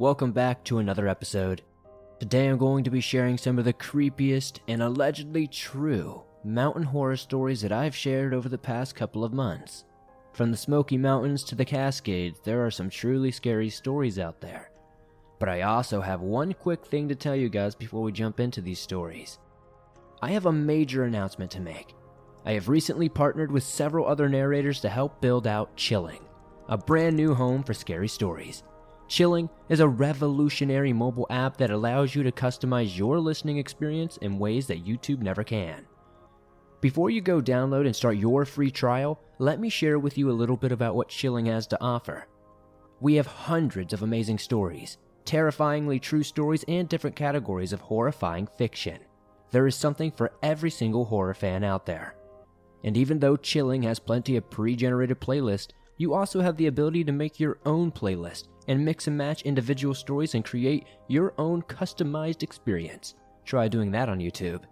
welcome back to another episode. Today I'm going to be sharing some of the creepiest and allegedly true mountain horror stories that I've shared over the past couple of months. From the Smoky Mountains to the Cascades, there are some truly scary stories out there. But I also have one quick thing to tell you guys before we jump into these stories. I have a major announcement to make. I have recently partnered with several other narrators to help build out Chilling, a brand new home for scary stories. Chilling is a revolutionary mobile app that allows you to customize your listening experience in ways that YouTube never can. Before you go download and start your free trial, let me share with you a little bit about what Chilling has to offer. We have hundreds of amazing stories, terrifyingly true stories, and different categories of horrifying fiction. There is something for every single horror fan out there. And even though Chilling has plenty of pre generated playlists, you also have the ability to make your own playlist and mix and match individual stories and create your own customized experience. Try doing that on YouTube.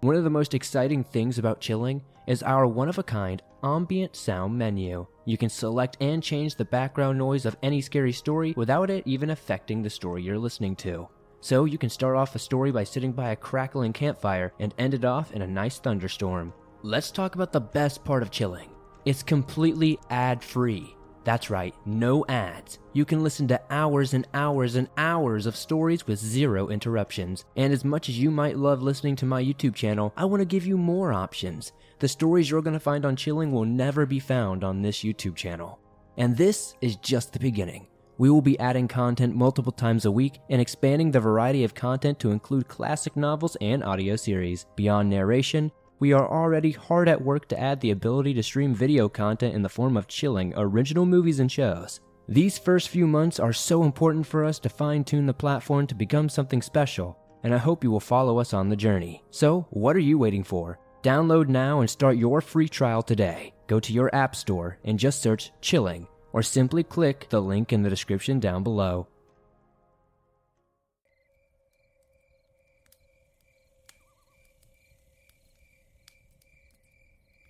One of the most exciting things about Chilling is our one of a kind ambient sound menu. You can select and change the background noise of any scary story without it even affecting the story you're listening to. So you can start off a story by sitting by a crackling campfire and end it off in a nice thunderstorm. Let's talk about the best part of Chilling. It's completely ad free. That's right, no ads. You can listen to hours and hours and hours of stories with zero interruptions. And as much as you might love listening to my YouTube channel, I want to give you more options. The stories you're going to find on Chilling will never be found on this YouTube channel. And this is just the beginning. We will be adding content multiple times a week and expanding the variety of content to include classic novels and audio series. Beyond narration, we are already hard at work to add the ability to stream video content in the form of chilling original movies and shows. These first few months are so important for us to fine tune the platform to become something special, and I hope you will follow us on the journey. So, what are you waiting for? Download now and start your free trial today. Go to your App Store and just search Chilling, or simply click the link in the description down below.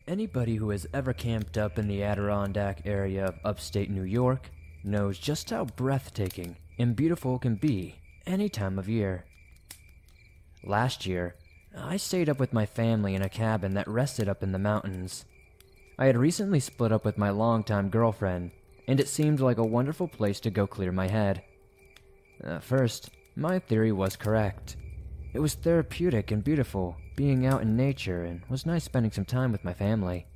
Anybody who has ever camped up in the Adirondack area of upstate New York knows just how breathtaking and beautiful it can be any time of year. Last year, I stayed up with my family in a cabin that rested up in the mountains. I had recently split up with my longtime girlfriend, and it seemed like a wonderful place to go clear my head. At first, my theory was correct. It was therapeutic and beautiful, being out in nature, and was nice spending some time with my family.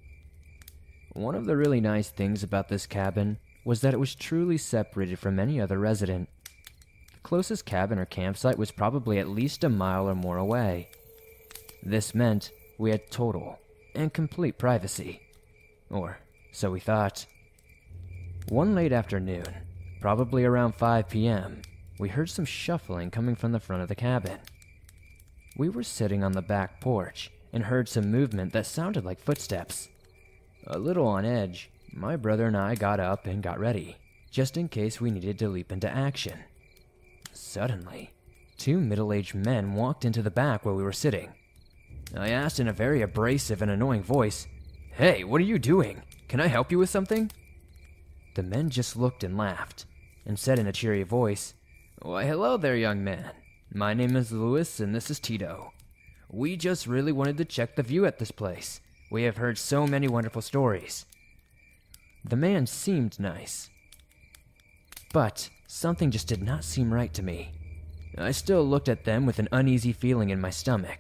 One of the really nice things about this cabin was that it was truly separated from any other resident. The closest cabin or campsite was probably at least a mile or more away. This meant we had total and complete privacy. Or so we thought. One late afternoon, probably around 5 p.m., we heard some shuffling coming from the front of the cabin. We were sitting on the back porch and heard some movement that sounded like footsteps. A little on edge, my brother and I got up and got ready, just in case we needed to leap into action. Suddenly, two middle aged men walked into the back where we were sitting. I asked in a very abrasive and annoying voice, Hey, what are you doing? Can I help you with something? The men just looked and laughed, and said in a cheery voice, Why, hello there, young man. My name is Lewis, and this is Tito. We just really wanted to check the view at this place. We have heard so many wonderful stories. The man seemed nice. But something just did not seem right to me. I still looked at them with an uneasy feeling in my stomach.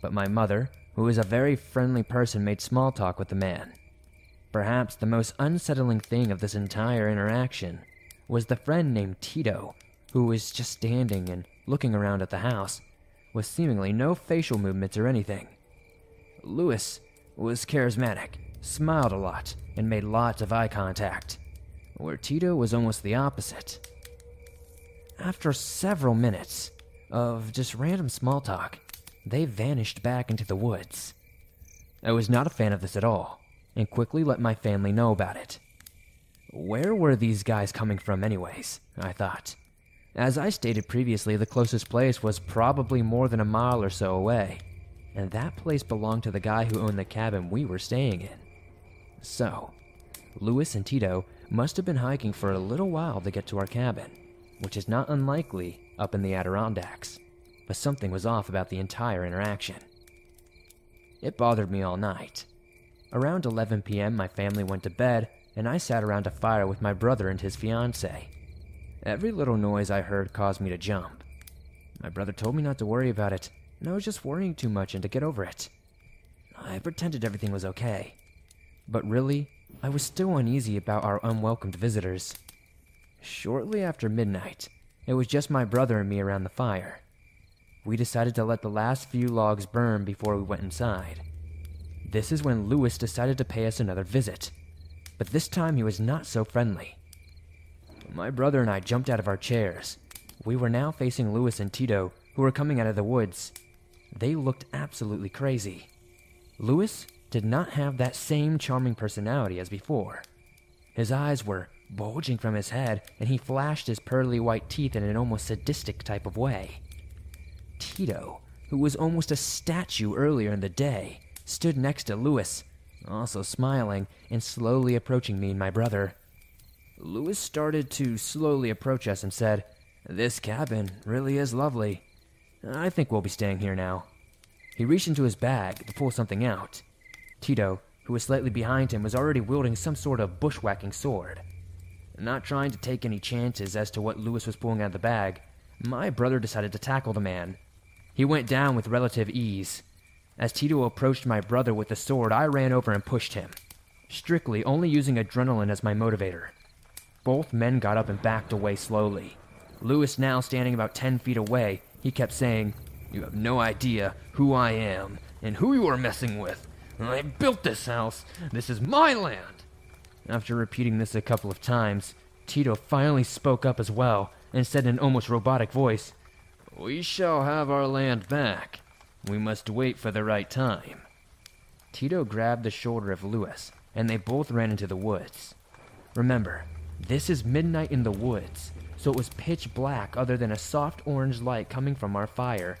But my mother, who is a very friendly person, made small talk with the man. Perhaps the most unsettling thing of this entire interaction was the friend named Tito, who was just standing and looking around at the house, with seemingly no facial movements or anything. Lewis was charismatic, smiled a lot, and made lots of eye contact, where Tito was almost the opposite. After several minutes of just random small talk, they vanished back into the woods. I was not a fan of this at all, and quickly let my family know about it. Where were these guys coming from, anyways? I thought. As I stated previously, the closest place was probably more than a mile or so away, and that place belonged to the guy who owned the cabin we were staying in. So, Lewis and Tito must have been hiking for a little while to get to our cabin. which is not unlikely up in the Adirondacks, but something was off about the entire interaction. It bothered me all night. Around 11 p.m., my family went to bed, and I sat around a fire with my brother and his fiancee. Every little noise I heard caused me to jump. My brother told me not to worry about it, and I was just worrying too much and to get over it. I pretended everything was okay. But really, I was still uneasy about our unwelcomed visitors. Shortly after midnight, it was just my brother and me around the fire. We decided to let the last few logs burn before we went inside. This is when Lewis decided to pay us another visit, but this time he was not so friendly. My brother and I jumped out of our chairs. We were now facing Lewis and Tito, who were coming out of the woods. They looked absolutely crazy. Lewis did not have that same charming personality as before. His eyes were bulging from his head, and he flashed his pearly white teeth in an almost sadistic type of way. Tito, who was almost a statue earlier in the day, stood next to Lewis, also smiling and slowly approaching me and my brother. Lewis started to slowly approach us and said, This cabin really is lovely. I think we'll be staying here now. He reached into his bag to pull something out. Tito, who was slightly behind him, was already wielding some sort of bushwhacking sword. Not trying to take any chances as to what Lewis was pulling out of the bag, my brother decided to tackle the man. He went down with relative ease. As Tito approached my brother with the sword, I ran over and pushed him, strictly only using adrenaline as my motivator. Both men got up and backed away slowly. Lewis, now standing about 10 feet away, he kept saying, You have no idea who I am and who you are messing with. I built this house. This is my land. After repeating this a couple of times, Tito finally spoke up as well and said in an almost robotic voice, We shall have our land back. We must wait for the right time. Tito grabbed the shoulder of Lewis, and they both ran into the woods. Remember, this is midnight in the woods, so it was pitch black other than a soft orange light coming from our fire.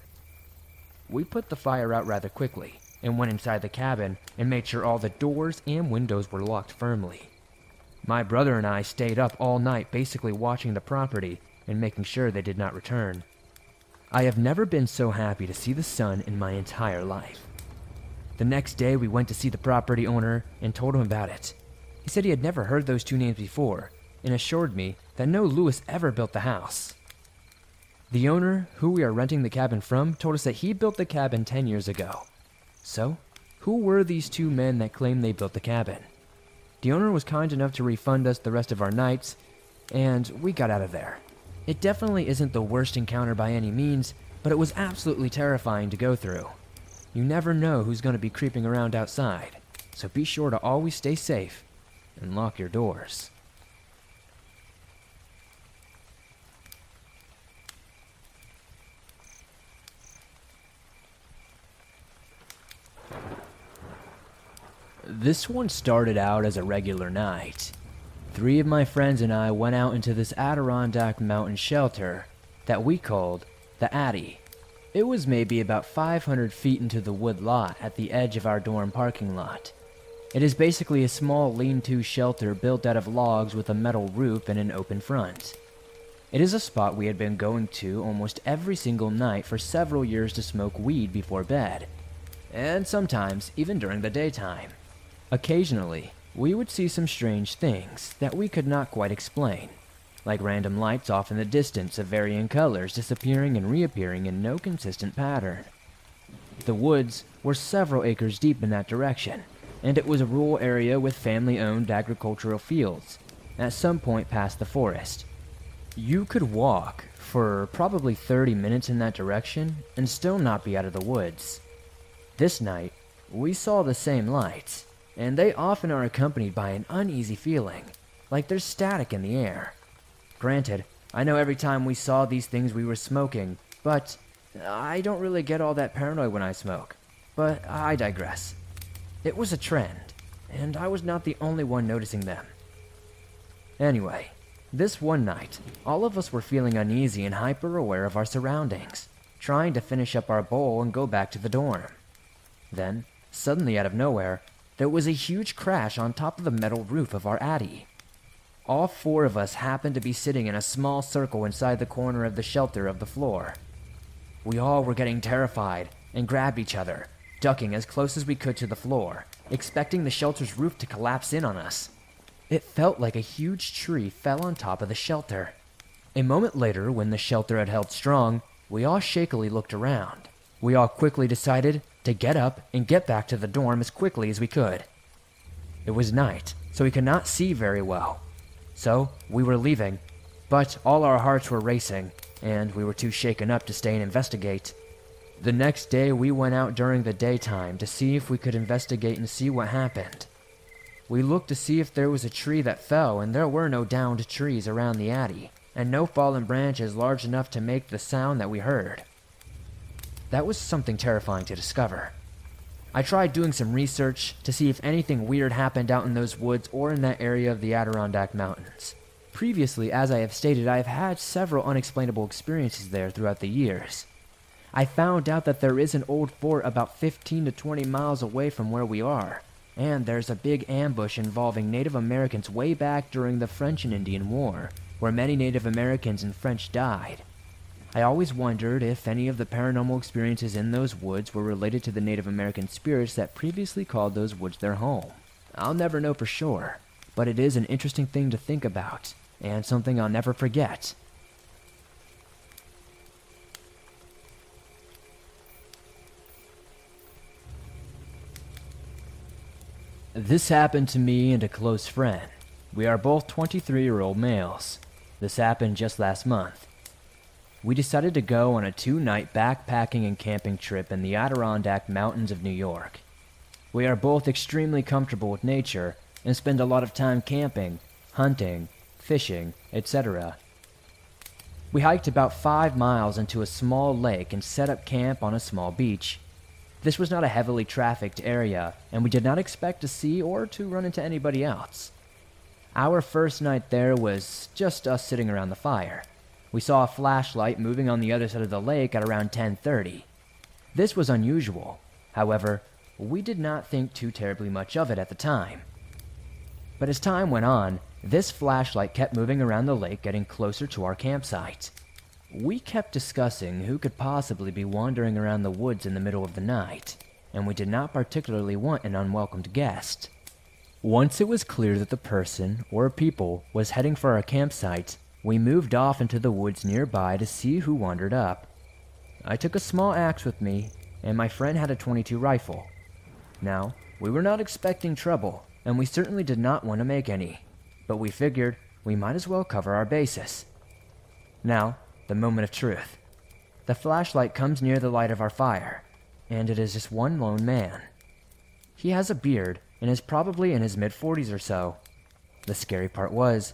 We put the fire out rather quickly and went inside the cabin and made sure all the doors and windows were locked firmly. My brother and I stayed up all night basically watching the property and making sure they did not return. I have never been so happy to see the sun in my entire life. The next day, we went to see the property owner and told him about it. He said he had never heard those two names before and assured me that no Lewis ever built the house. The owner, who we are renting the cabin from, told us that he built the cabin 10 years ago. So, who were these two men that claimed they built the cabin? The owner was kind enough to refund us the rest of our nights, and we got out of there. It definitely isn't the worst encounter by any means, but it was absolutely terrifying to go through. You never know who's going to be creeping around outside, so be sure to always stay safe and lock your doors. This one started out as a regular night. Three of my friends and I went out into this Adirondack mountain shelter that we called the Addy. It was maybe about 500 feet into the wood lot at the edge of our dorm parking lot. It is basically a small lean to shelter built out of logs with a metal roof and an open front. It is a spot we had been going to almost every single night for several years to smoke weed before bed, and sometimes even during the daytime. Occasionally, we would see some strange things that we could not quite explain, like random lights off in the distance of varying colors disappearing and reappearing in no consistent pattern. The woods were several acres deep in that direction, and it was a rural area with family owned agricultural fields, at some point past the forest. You could walk for probably 30 minutes in that direction and still not be out of the woods. This night, we saw the same lights, and they often are accompanied by an uneasy feeling, like there's static in the air. Granted, I know every time we saw these things we were smoking, but I don't really get all that paranoid when I smoke. But I digress. It was a trend, and I was not the only one noticing them. Anyway, this one night, all of us were feeling uneasy and hyper aware of our surroundings, trying to finish up our bowl and go back to the dorm. Then, suddenly out of nowhere, there was a huge crash on top of the metal roof of our Addy. all four of us happened to be sitting in a small circle inside the corner of the shelter of the floor. We all were getting terrified and grabbed each other, ducking as close as we could to the floor, expecting the shelter's roof to collapse in on us. It felt like a huge tree fell on top of the shelter. A moment later, when the shelter had held strong, we all shakily looked around. We all quickly decided to get up and get back to the dorm as quickly as we could. It was night, so we could not see very well. So we were leaving, but all our hearts were racing, and we were too shaken up to stay and investigate. The next day, we went out during the daytime to see if we could investigate and see what happened. We looked to see if there was a tree that fell, and there were no downed trees around the Addy, and no fallen branches large enough to make the sound that we heard. That was something terrifying to discover. I tried doing some research to see if anything weird happened out in those woods or in that area of the Adirondack Mountains. Previously, as I have stated, I have had several unexplainable experiences there throughout the years. I found out that there is an old fort about 15 to 20 miles away from where we are, and there's a big ambush involving Native Americans way back during the French and Indian War, where many Native Americans and French died. I always wondered if any of the paranormal experiences in those woods were related to the Native American spirits that previously called those woods their home. I'll never know for sure, but it is an interesting thing to think about, and something I'll never forget. This happened to me and a close friend. We are both 23 year old males. This happened just last month. We decided to go on a two night backpacking and camping trip in the Adirondack Mountains of New York. We are both extremely comfortable with nature and spend a lot of time camping, hunting, fishing, etc. We hiked about five miles into a small lake and set up camp on a small beach. This was not a heavily trafficked area, and we did not expect to see or to run into anybody else. Our first night there was just us sitting around the fire. We saw a flashlight moving on the other side of the lake at around 10:30. This was unusual. However, we did not think too terribly much of it at the time. But as time went on, this flashlight kept moving around the lake, getting closer to our campsite. We kept discussing who could possibly be wandering around the woods in the middle of the night, and we did not particularly want an unwelcome guest. Once it was clear that the person, or people, was heading for our campsite, we moved off into the woods nearby to see who wandered up. I took a small axe with me, and my friend had a 22 rifle. Now, we were not expecting trouble, and we certainly did not want to make any, but we figured we might as well cover our bases. Now, the moment of truth. The flashlight comes near the light of our fire, and it is just one lone man. He has a beard and is probably in his mid 40s or so. The scary part was,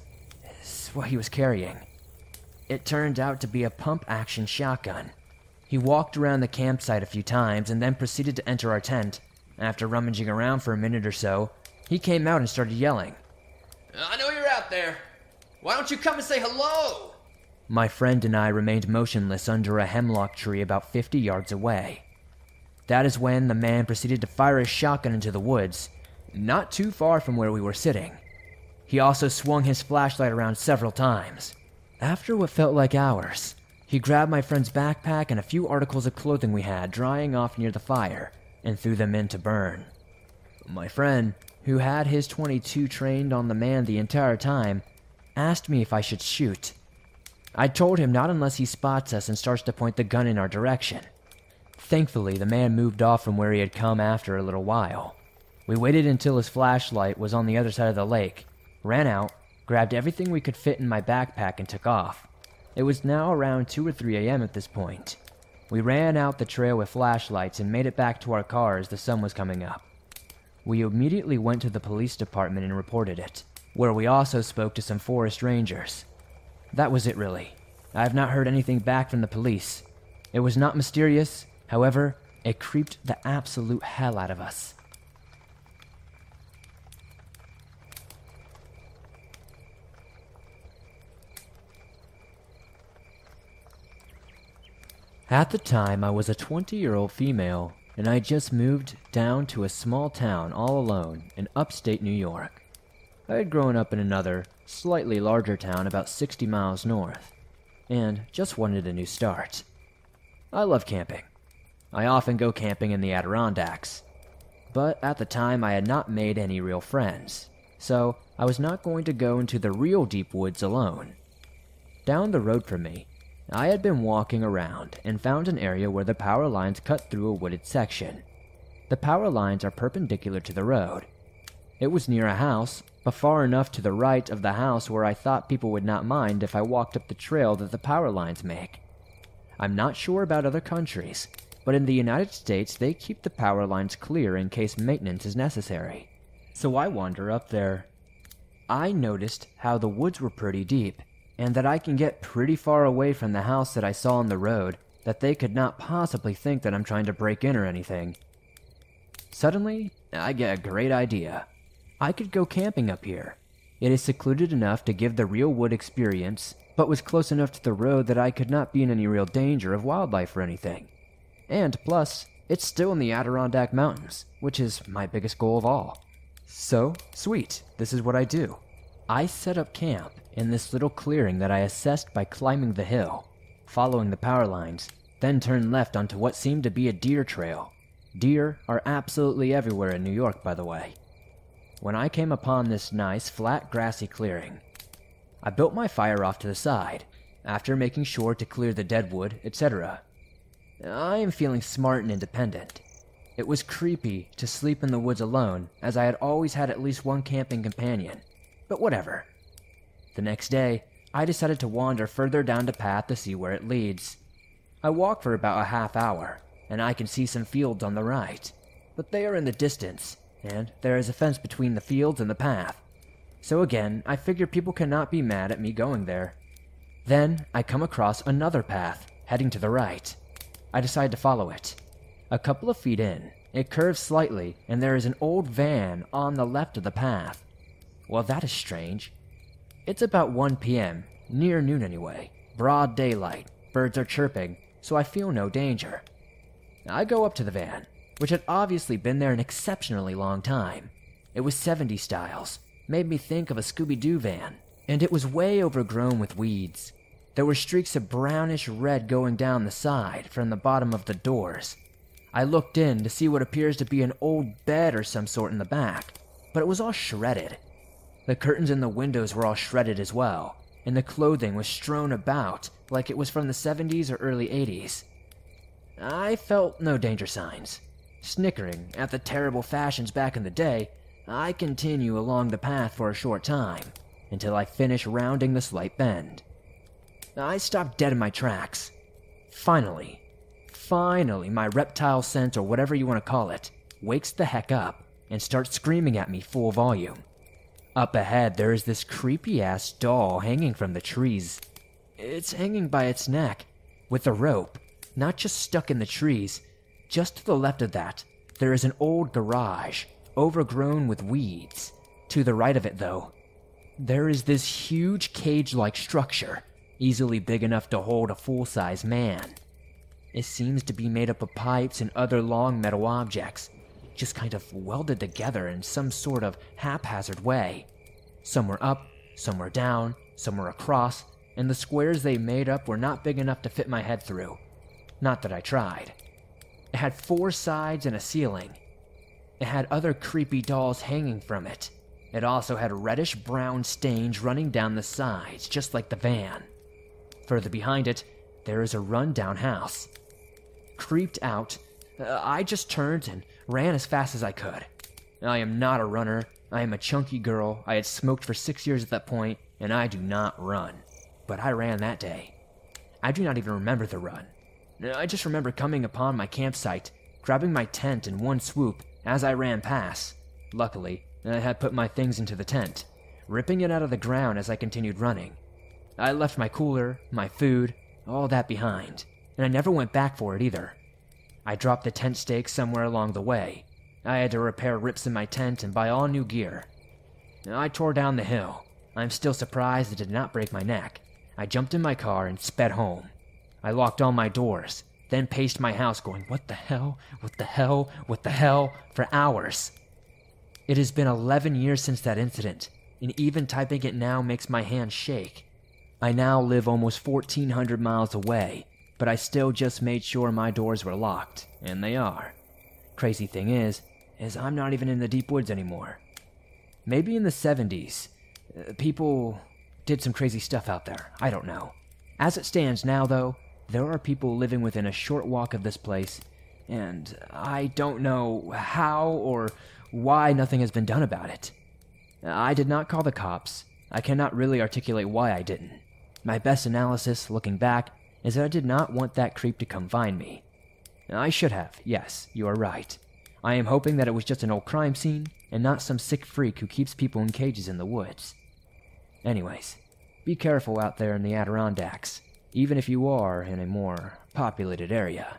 what he was carrying. It turned out to be a pump action shotgun. He walked around the campsite a few times and then proceeded to enter our tent. After rummaging around for a minute or so, he came out and started yelling. Uh, I know you're out there. Why don't you come and say hello? My friend and I remained motionless under a hemlock tree about 50 yards away. That is when the man proceeded to fire his shotgun into the woods, not too far from where we were sitting. He also swung his flashlight around several times. After what felt like hours, he grabbed my friend's backpack and a few articles of clothing we had drying off near the fire and threw them in to burn. My friend, who had his 22 trained on the man the entire time, asked me if I should shoot. I told him not unless he spots us and starts to point the gun in our direction. Thankfully, the man moved off from where he had come after a little while. We waited until his flashlight was on the other side of the lake, ran out, grabbed everything we could fit in my backpack, and took off. It was now around 2 or 3 a.m. at this point. We ran out the trail with flashlights and made it back to our car as the sun was coming up. We immediately went to the police department and reported it, where we also spoke to some forest rangers. That was it, really. I have not heard anything back from the police. It was not mysterious, however, it creeped the absolute hell out of us. At the time, I was a 20 year old female, and I just moved down to a small town all alone in upstate New York. I had grown up in another, slightly larger town about 60 miles north, and just wanted a new start. I love camping. I often go camping in the Adirondacks, but at the time I had not made any real friends, so I was not going to go into the real deep woods alone. Down the road from me, I had been walking around and found an area where the power lines cut through a wooded section. The power lines are perpendicular to the road. It was near a house, but far enough to the right of the house where I thought people would not mind if I walked up the trail that the power lines make. I'm not sure about other countries, but in the United States they keep the power lines clear in case maintenance is necessary. So I wander up there. I noticed how the woods were pretty deep, and that I can get pretty far away from the house that I saw on the road that they could not possibly think that I'm trying to break in or anything. Suddenly, I get a great idea. I could go camping up here. It is secluded enough to give the real wood experience, but was close enough to the road that I could not be in any real danger of wildlife or anything. And plus, it's still in the Adirondack Mountains, which is my biggest goal of all. So, sweet, this is what I do. I set up camp in this little clearing that I assessed by climbing the hill, following the power lines, then turned left onto what seemed to be a deer trail. Deer are absolutely everywhere in New York, by the way. When I came upon this nice, flat, grassy clearing, I built my fire off to the side, after making sure to clear the dead wood, etc. I am feeling smart and independent. It was creepy to sleep in the woods alone, as I had always had at least one camping companion. But whatever. The next day, I decided to wander further down the path to see where it leads. I walk for about a half hour, and I can see some fields on the right, but they are in the distance, and there is a fence between the fields and the path. So again, I figure people cannot be mad at me going there. Then I come across another path, heading to the right. I decide to follow it. A couple of feet in, it curves slightly, and there is an old van on the left of the path. Well, that is strange. It's about 1 p.m., near noon anyway. Broad daylight, birds are chirping, so I feel no danger. I go up to the van, which had obviously been there an exceptionally long time. It was 70 styles, made me think of a Scooby Doo van, and it was way overgrown with weeds. There were streaks of brownish red going down the side from the bottom of the doors. I looked in to see what appears to be an old bed or some sort in the back, but it was all shredded. The curtains in the windows were all shredded as well, and the clothing was strewn about like it was from the 70s or early 80s. I felt no danger signs. Snickering at the terrible fashions back in the day, I continue along the path for a short time until I finish rounding the slight bend. I stop dead in my tracks. Finally, finally, my reptile sense, or whatever you want to call it, wakes the heck up and starts screaming at me full volume. Up ahead, there is this creepy ass doll hanging from the trees. It's hanging by its neck, with a rope, not just stuck in the trees. Just to the left of that, there is an old garage, overgrown with weeds. To the right of it, though, there is this huge cage like structure, easily big enough to hold a full size man. It seems to be made up of pipes and other long metal objects, just kind of welded together in some sort of haphazard way. Some were up, some were down, some were across, and the squares they made up were not big enough to fit my head through. Not that I tried. It had four sides and a ceiling. It had other creepy dolls hanging from it. It also had reddish brown stains running down the sides, just like the van. Further behind it, there is a run-down house. Creeped out, uh, I just turned and ran as fast as I could. I am not a runner. I am a chunky girl. I had smoked for six years at that point, and I do not run. But I ran that day. I do not even remember the run. I just remember coming upon my campsite, grabbing my tent in one swoop as I ran past. Luckily, I had put my things into the tent, ripping it out of the ground as I continued running. I left my cooler, my food, all that behind, and I never went back for it either. I dropped the tent stakes somewhere along the way. I had to repair rips in my tent and buy all new gear. I tore down the hill. I'm still surprised it did not break my neck. I jumped in my car and sped home. I locked all my doors, then paced my house going, What the hell? What the hell? What the hell? for hours. It has been 11 years since that incident, and even typing it now makes my hands shake. I now live almost 1,400 miles away, but I still just made sure my doors were locked, and they are. Crazy thing is, is I'm not even in the deep woods anymore. Maybe in the 70s, uh, people did some crazy stuff out there. I don't know. As it stands now, though, there are people living within a short walk of this place, and I don't know how or why nothing has been done about it. I did not call the cops. I cannot really articulate why I didn't. My best analysis, looking back, is that I did not want that creep to come find me. I should have, yes, you are right. I am hoping that it was just an old crime scene and not some sick freak who keeps people in cages in the woods. Anyways, be careful out there in the Adirondacks, even if you are in a more populated area.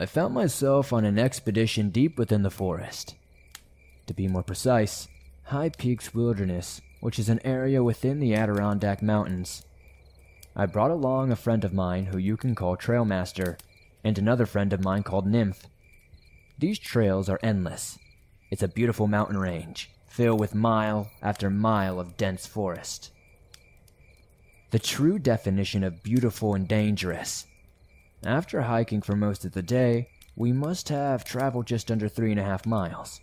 I found myself on an expedition deep within the forest. To be more precise, High Peaks Wilderness, which is an area within the Adirondack Mountains. I brought along a friend of mine who you can call Trailmaster, and another friend of mine called Nymph. These trails are endless. It's a beautiful mountain range, filled with mile after mile of dense forest. The true definition of beautiful and dangerous after hiking for most of the day, we must have traveled just under three and a half miles.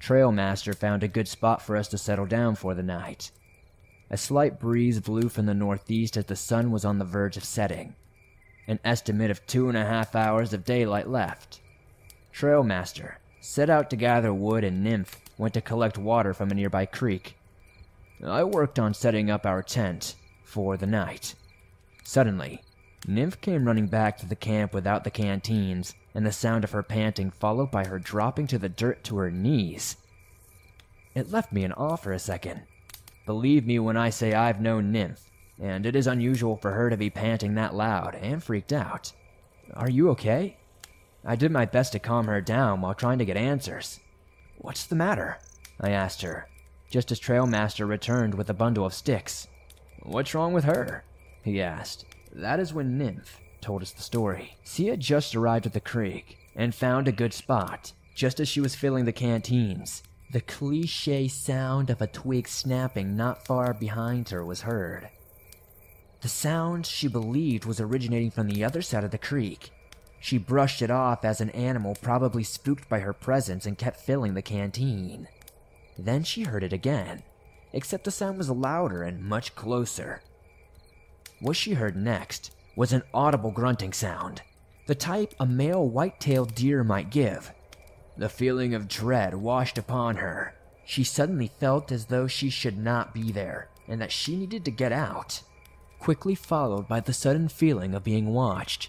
Trailmaster found a good spot for us to settle down for the night. A slight breeze blew from the northeast as the sun was on the verge of setting. An estimate of two and a half hours of daylight left. Trailmaster set out to gather wood and Nymph went to collect water from a nearby creek. I worked on setting up our tent for the night. Suddenly, Nymph came running back to the camp without the canteens, and the sound of her panting followed by her dropping to the dirt to her knees. It left me in awe for a second. Believe me when I say I've known Nymph, and it is unusual for her to be panting that loud and freaked out. Are you okay? I did my best to calm her down while trying to get answers. What's the matter? I asked her, just as Trailmaster returned with a bundle of sticks. What's wrong with her? he asked. That is when Nymph told us the story. Had just arrived at the creek and found a good spot, just as she was filling the canteens. The cliche sound of a twig snapping not far behind her was heard. The sound she believed was originating from the other side of the creek. She brushed it off as an animal probably spooked by her presence and kept filling the canteen. Then she heard it again, except the sound was louder and much closer. What she heard next was an audible grunting sound, the type a male white-tailed deer might give. The feeling of dread washed upon her. She suddenly felt as though she should not be there and that she needed to get out, quickly followed by the sudden feeling of being watched.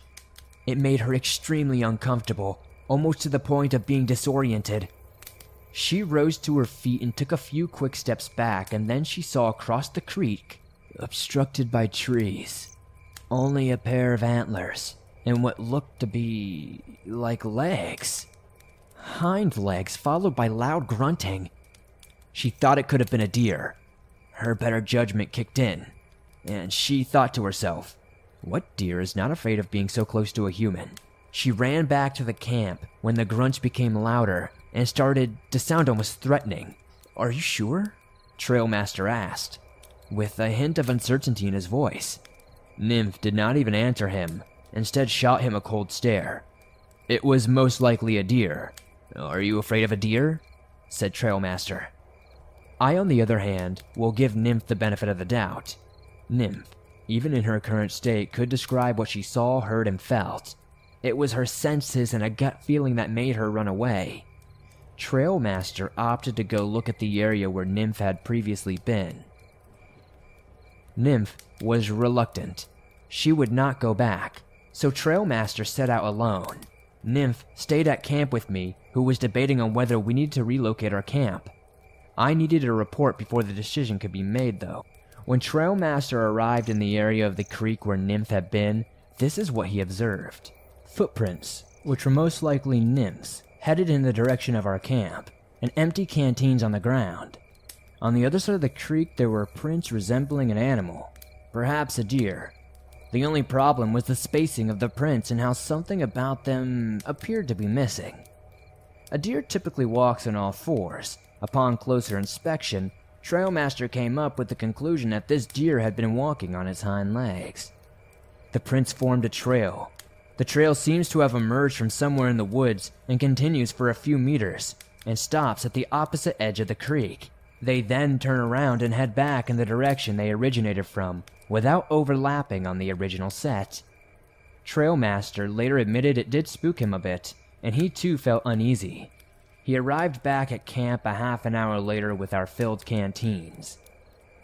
It made her extremely uncomfortable, almost to the point of being disoriented. She rose to her feet and took a few quick steps back, and then she saw across the creek obstructed by trees. Only a pair of antlers and what looked to be like legs. Hind legs followed by loud grunting. She thought it could have been a deer. Her better judgment kicked in, and she thought to herself, What deer is not afraid of being so close to a human? She ran back to the camp when the grunts became louder and started to sound almost threatening. Are you sure? Trailmaster asked with a hint of uncertainty in his voice. Nymph did not even answer him, instead, shot him a cold stare. It was most likely a deer. Are you afraid of a deer? said Trailmaster. I, on the other hand, will give Nymph the benefit of the doubt. Nymph, even in her current state, could describe what she saw, heard, and felt. It was her senses and a gut feeling that made her run away. Trailmaster opted to go look at the area where Nymph had previously been. Nymph was reluctant. She would not go back, so Trailmaster set out alone. Nymph stayed at camp with me, who was debating on whether we needed to relocate our camp. I needed a report before the decision could be made, though. When Trailmaster arrived in the area of the creek where Nymph had been, this is what he observed footprints, which were most likely Nymph's, headed in the direction of our camp, and empty canteens on the ground. On the other side of the creek, there were prints resembling an animal, perhaps a deer. The only problem was the spacing of the prints and how something about them appeared to be missing. A deer typically walks on all fours. Upon closer inspection, Trailmaster came up with the conclusion that this deer had been walking on its hind legs. The prints formed a trail. The trail seems to have emerged from somewhere in the woods and continues for a few meters and stops at the opposite edge of the creek. They then turn around and head back in the direction they originated from without overlapping on the original set. Trailmaster later admitted it did spook him a bit, and he too felt uneasy. He arrived back at camp a half an hour later with our filled canteens.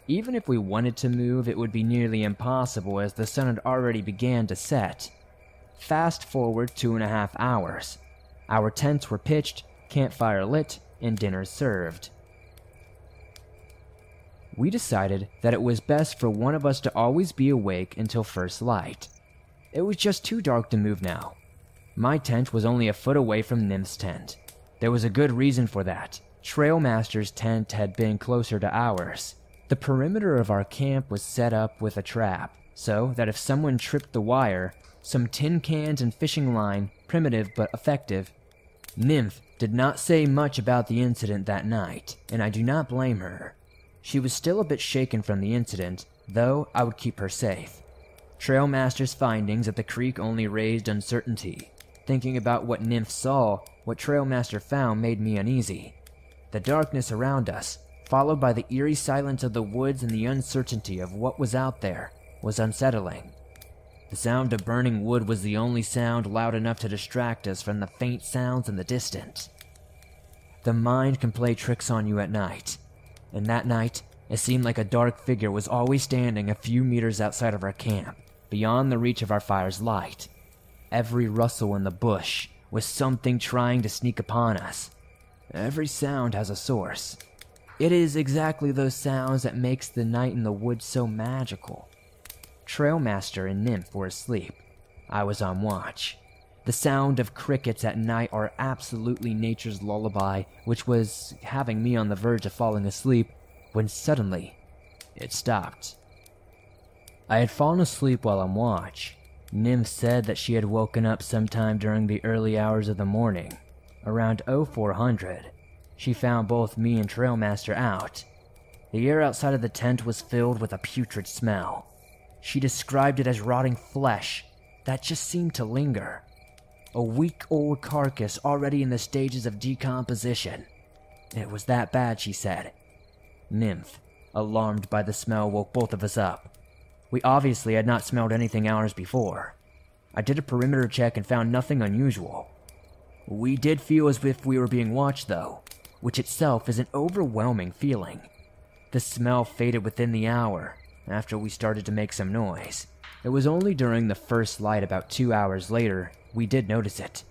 Even if we wanted to move, it would be nearly impossible as the sun had already began to set. Fast forward two and a half hours. Our tents were pitched, campfire lit, and dinner served. We decided that it was best for one of us to always be awake until first light. It was just too dark to move now. My tent was only a foot away from Nymph's tent. There was a good reason for that. Trailmaster's tent had been closer to ours. The perimeter of our camp was set up with a trap, so that if someone tripped the wire, some tin cans and fishing line, primitive but effective. Nymph did not say much about the incident that night, and I do not blame her. She was still a bit shaken from the incident, though I would keep her safe. Trailmaster's findings at the creek only raised uncertainty. Thinking about what Nymph saw, what Trailmaster found made me uneasy. The darkness around us, followed by the eerie silence of the woods and the uncertainty of what was out there, was unsettling. The sound of burning wood was the only sound loud enough to distract us from the faint sounds in the distance. The mind can play tricks on you at night, and that night, it seemed like a dark figure was always standing a few meters outside of our camp, beyond the reach of our fire's light. Every rustle in the bush was something trying to sneak upon us. Every sound has a source. It is exactly those sounds that makes the night in the woods so magical. Trailmaster and Nymph were asleep. I was on watch. The sound of crickets at night are absolutely nature's lullaby, which was having me on the verge of falling asleep when suddenly it stopped. I had fallen asleep while on watch, Nymph said that she had woken up sometime during the early hours of the morning. Around 0400, she found both me and Trailmaster out. The air outside of the tent was filled with a putrid smell. She described it as rotting flesh that just seemed to linger. A week old carcass already in the stages of decomposition. It was that bad, she said. Nymph, alarmed by the smell, woke both of us up. We obviously had not smelled anything hours before. I did a perimeter check and found nothing unusual. We did feel as if we were being watched, though, which itself is an overwhelming feeling. The smell faded within the hour after we started to make some noise. It was only during the first light about two hours later we did notice it.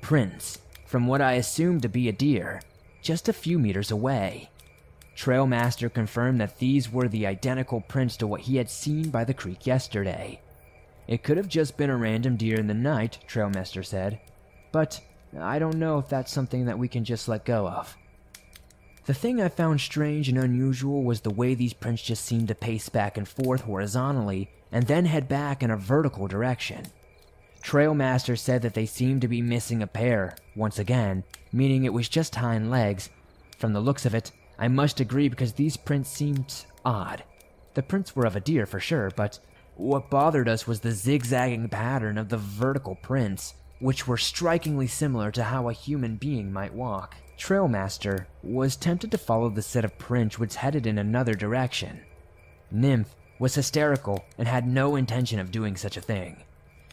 Prints, from what I assumed to be a deer, just a few meters away. Trailmaster confirmed that these were the identical prints to what he had seen by the creek yesterday. It could have just been a random deer in the night, Trailmaster said, but I don't know if that's something that we can just let go of. The thing I found strange and unusual was the way these prints just seemed to pace back and forth horizontally and then head back in a vertical direction. Trailmaster said that they seemed to be missing a pair, once again, meaning it was just hind legs. From the looks of it, I must agree because these prints seemed odd. The prints were of a deer for sure, but what bothered us was the zigzagging pattern of the vertical prints, which were strikingly similar to how a human being might walk. Trailmaster was tempted to follow the set of prints which headed in another direction. Nymph was hysterical and had no intention of doing such a thing.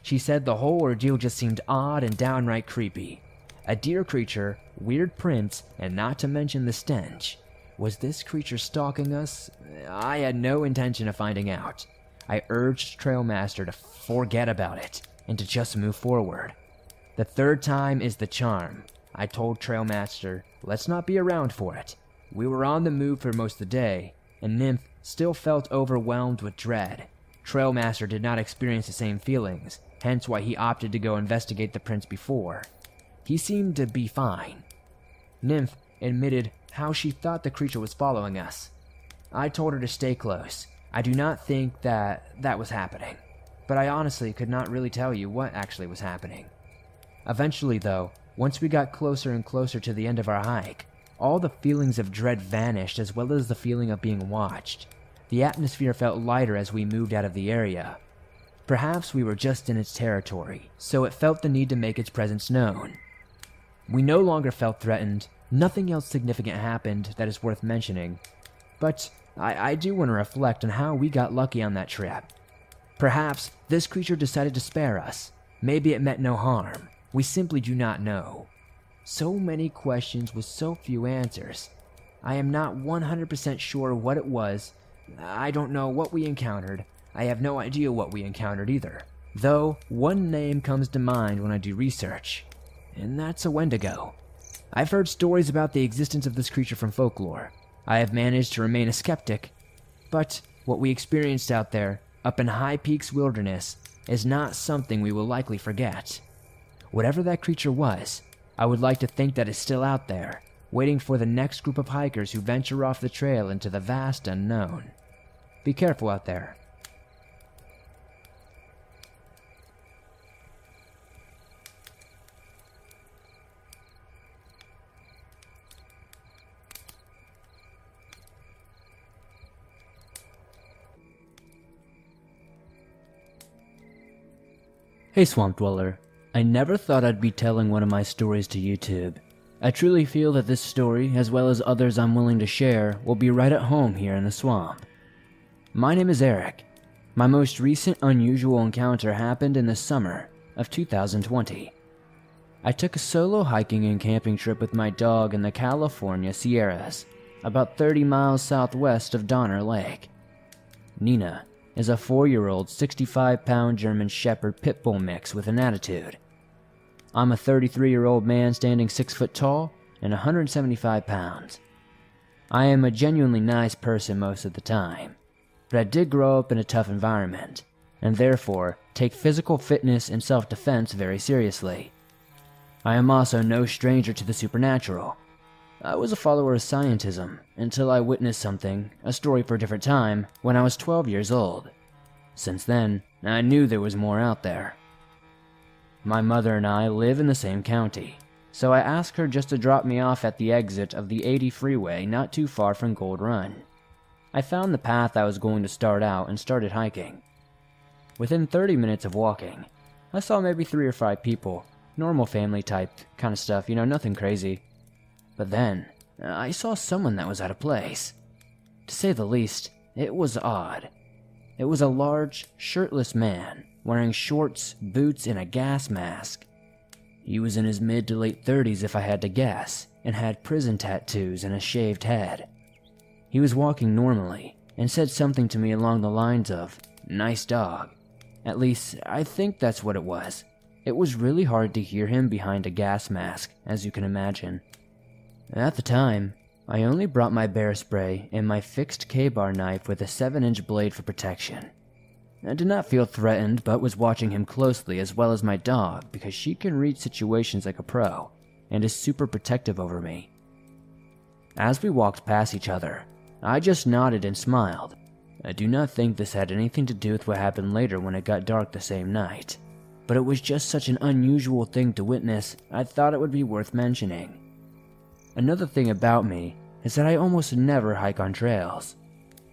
She said the whole ordeal just seemed odd and downright creepy. A deer creature, weird prints, and not to mention the stench. Was this creature stalking us? I had no intention of finding out. I urged Trailmaster to forget about it and to just move forward. The third time is the charm. I told Trailmaster, let's not be around for it. We were on the move for most of the day, and Nymph still felt overwhelmed with dread. Trailmaster did not experience the same feelings, hence why he opted to go investigate the prints before. He seemed to be fine. Nymph admitted how she thought the creature was following us. I told her to stay close. I do not think that that was happening. but I honestly could not really tell you what actually was happening. Eventually, though, once we got closer and closer to the end of our hike, all the feelings of dread vanished as well as the feeling of being watched. The atmosphere felt lighter as we moved out of the area. Perhaps we were just in its territory, so it felt the need to make its presence known. We no longer felt threatened, nothing else significant happened that is worth mentioning, but I, I do want to reflect on how we got lucky on that trip. Perhaps this creature decided to spare us. Maybe it meant no harm. We simply do not know. So many questions with so few answers. I am not 100% sure what it was. I don't know what we encountered. I have no idea what we encountered either. Though, one name comes to mind when I do research, and that's a Wendigo. I've heard stories about the existence of this creature from folklore. I have managed to remain a skeptic, but what we experienced out there, up in High Peaks Wilderness, is not something we will likely forget. Whatever that creature was, I would like to think that it's still out there, waiting for the next group of hikers who venture off the trail into the vast unknown. Be careful out there. Hey, Swamp Dweller. I never thought I'd be telling one of my stories to YouTube. I truly feel that this story, as well as others I'm willing to share, will be right at home here in the swamp. My name is Eric. My most recent unusual encounter happened in the summer of 2020. I took a solo hiking and camping trip with my dog in the California Sierras, about 30 miles southwest of Donner Lake. Nina is a four year old, 65 pound German Shepherd pit bull mix with an attitude. I'm a 33 year old man standing 6 foot tall and 175 pounds. I am a genuinely nice person most of the time, but I did grow up in a tough environment, and therefore take physical fitness and self defense very seriously. I am also no stranger to the supernatural. I was a follower of scientism until I witnessed something, a story for a different time, when I was 12 years old. Since then, I knew there was more out there. My mother and I live in the same county, so I asked her just to drop me off at the exit of the 80 freeway not too far from Gold Run. I found the path I was going to start out and started hiking. Within 30 minutes of walking, I saw maybe three or five people, normal family type kind of stuff, you know, nothing crazy. But then, uh, I saw someone that was out of place. To say the least, it was odd. It was a large, shirtless man, wearing shorts, boots, and a gas mask. He was in his mid to late 30s, if I had to guess, and had prison tattoos and a shaved head. He was walking normally and said something to me along the lines of, Nice dog. At least, I think that's what it was. It was really hard to hear him behind a gas mask, as you can imagine. At the time, I only brought my bear spray and my fixed KA-BAR knife with a 7-inch blade for protection. I did not feel threatened, but was watching him closely as well as my dog because she can read situations like a pro and is super protective over me. As we walked past each other, I just nodded and smiled. I do not think this had anything to do with what happened later when it got dark the same night, but it was just such an unusual thing to witness, I thought it would be worth mentioning. Another thing about me is that I almost never hike on trails.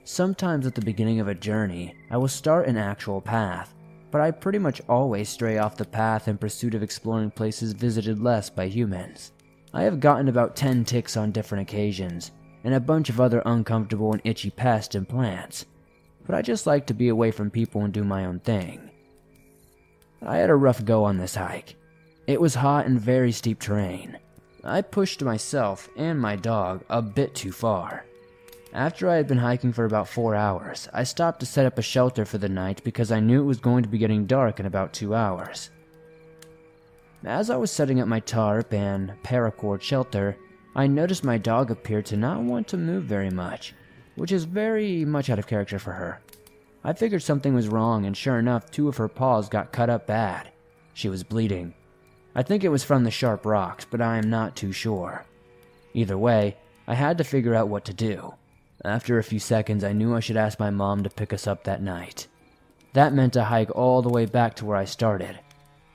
Sometimes at the beginning of a journey, I will start an actual path, but I pretty much always stray off the path in pursuit of exploring places visited less by humans. I have gotten about 10 ticks on different occasions, and a bunch of other uncomfortable and itchy pests and plants, but I just like to be away from people and do my own thing. I had a rough go on this hike. It was hot and very steep terrain. I pushed myself and my dog a bit too far. After I had been hiking for about four hours, I stopped to set up a shelter for the night because I knew it was going to be getting dark in about two hours. As I was setting up my tarp and paracord shelter, I noticed my dog appeared to not want to move very much, which is very much out of character for her. I figured something was wrong, and sure enough, two of her paws got cut up bad. She was bleeding. I think it was from the sharp rocks, but I am not too sure. Either way, I had to figure out what to do. After a few seconds, I knew I should ask my mom to pick us up that night. That meant a hike all the way back to where I started.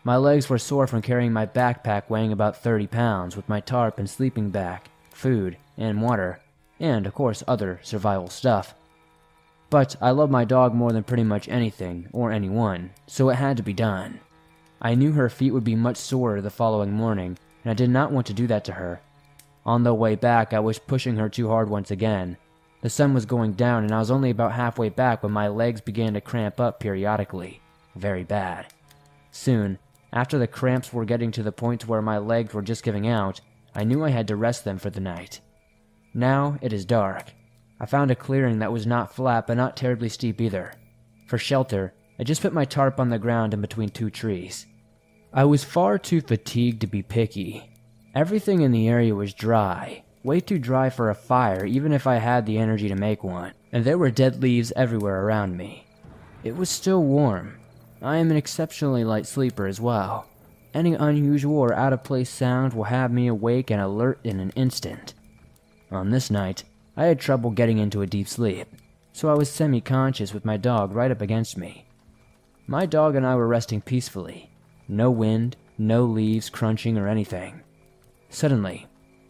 My legs were sore from carrying my backpack weighing about 30 pounds with my tarp and sleeping bag, food, and water, and, of course, other survival stuff. But I love my dog more than pretty much anything or anyone, so it had to be done. I knew her feet would be much sorer the following morning, and I did not want to do that to her. On the way back, I was pushing her too hard once again. The sun was going down, and I was only about halfway back when my legs began to cramp up periodically. Very bad. Soon, after the cramps were getting to the point where my legs were just giving out, I knew I had to rest them for the night. Now it is dark. I found a clearing that was not flat but not terribly steep either. For shelter, I just put my tarp on the ground in between two trees. I was far too fatigued to be picky. Everything in the area was dry, way too dry for a fire even if I had the energy to make one, and there were dead leaves everywhere around me. It was still warm. I am an exceptionally light sleeper as well. Any unusual or out of place sound will have me awake and alert in an instant. On this night, I had trouble getting into a deep sleep, so I was semi conscious with my dog right up against me. My dog and I were resting peacefully. No wind, no leaves crunching or anything. Suddenly,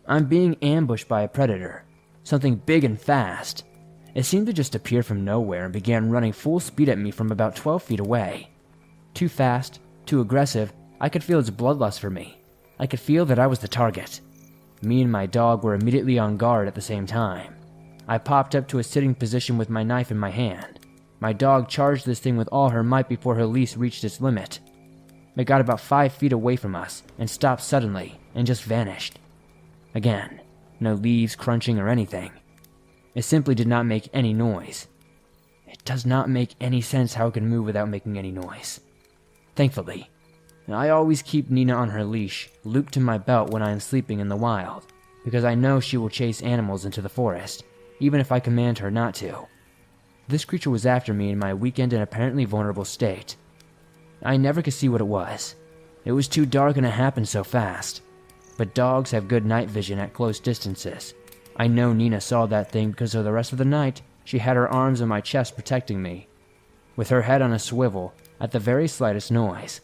I'm being ambushed by a predator, something big and fast. It seemed to just appear from nowhere and began running full speed at me from about 12 feet away. Too fast, too aggressive, I could feel its bloodlust for me. I could feel that I was the target. Me and my dog were immediately on guard at the same time. I popped up to a sitting position with my knife in my hand. My dog charged this thing with all her might before her leash reached its limit. It got about five feet away from us and stopped suddenly and just vanished. Again, no leaves crunching or anything. It simply did not make any noise. It does not make any sense how it can move without making any noise. Thankfully, I always keep Nina on her leash, looped to my belt when I am sleeping in the wild, because I know she will chase animals into the forest, even if I command her not to. This creature was after me in my weakened and apparently vulnerable state. I never could see what it was. It was too dark and it happened so fast. But dogs have good night vision at close distances. I know Nina saw that thing because for the rest of the night, she had her arms on my chest protecting me. With her head on a swivel, at the very slightest noise,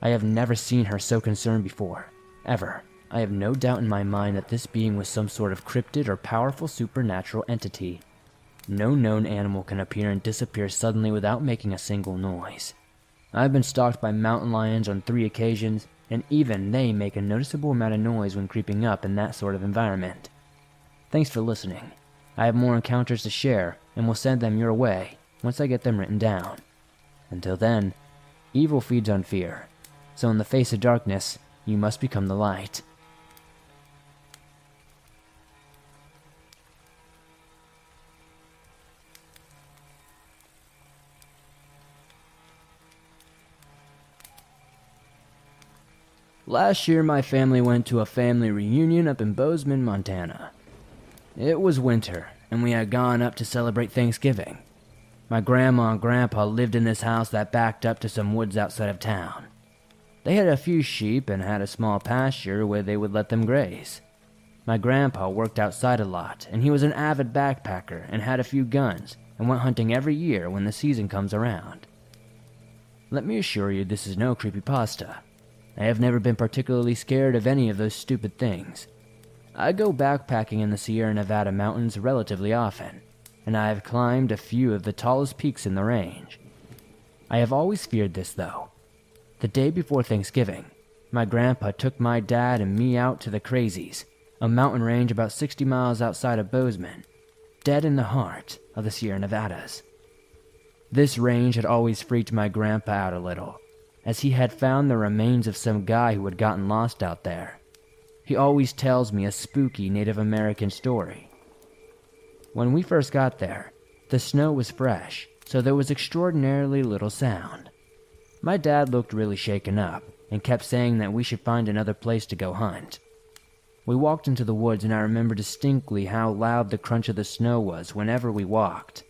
I have never seen her so concerned before. Ever. I have no doubt in my mind that this being was some sort of cryptid or powerful supernatural entity. No known animal can appear and disappear suddenly without making a single noise. I've been stalked by mountain lions on three occasions, and even they make a noticeable amount of noise when creeping up in that sort of environment. Thanks for listening. I have more encounters to share, and will send them your way once I get them written down. Until then, evil feeds on fear, so in the face of darkness, you must become the light. Last year, my family went to a family reunion up in Bozeman, Montana. It was winter, and we had gone up to celebrate Thanksgiving. My grandma and grandpa lived in this house that backed up to some woods outside of town. They had a few sheep and had a small pasture where they would let them graze. My grandpa worked outside a lot, and he was an avid backpacker and had a few guns and went hunting every year when the season comes around. Let me assure you this is no creepypasta. I have never been particularly scared of any of those stupid things. I go backpacking in the Sierra Nevada mountains relatively often, and I have climbed a few of the tallest peaks in the range. I have always feared this though, the day before Thanksgiving, my grandpa took my dad and me out to the Crazies, a mountain range about 60 miles outside of Bozeman, dead in the heart of the Sierra Nevadas. This range had always freaked my grandpa out a little, as he had found the remains of some guy who had gotten lost out there. He always tells me a spooky Native American story. When we first got there, the snow was fresh, so there was extraordinarily little sound. My dad looked really shaken up and kept saying that we should find another place to go hunt. We walked into the woods, and I remember distinctly how loud the crunch of the snow was whenever we walked.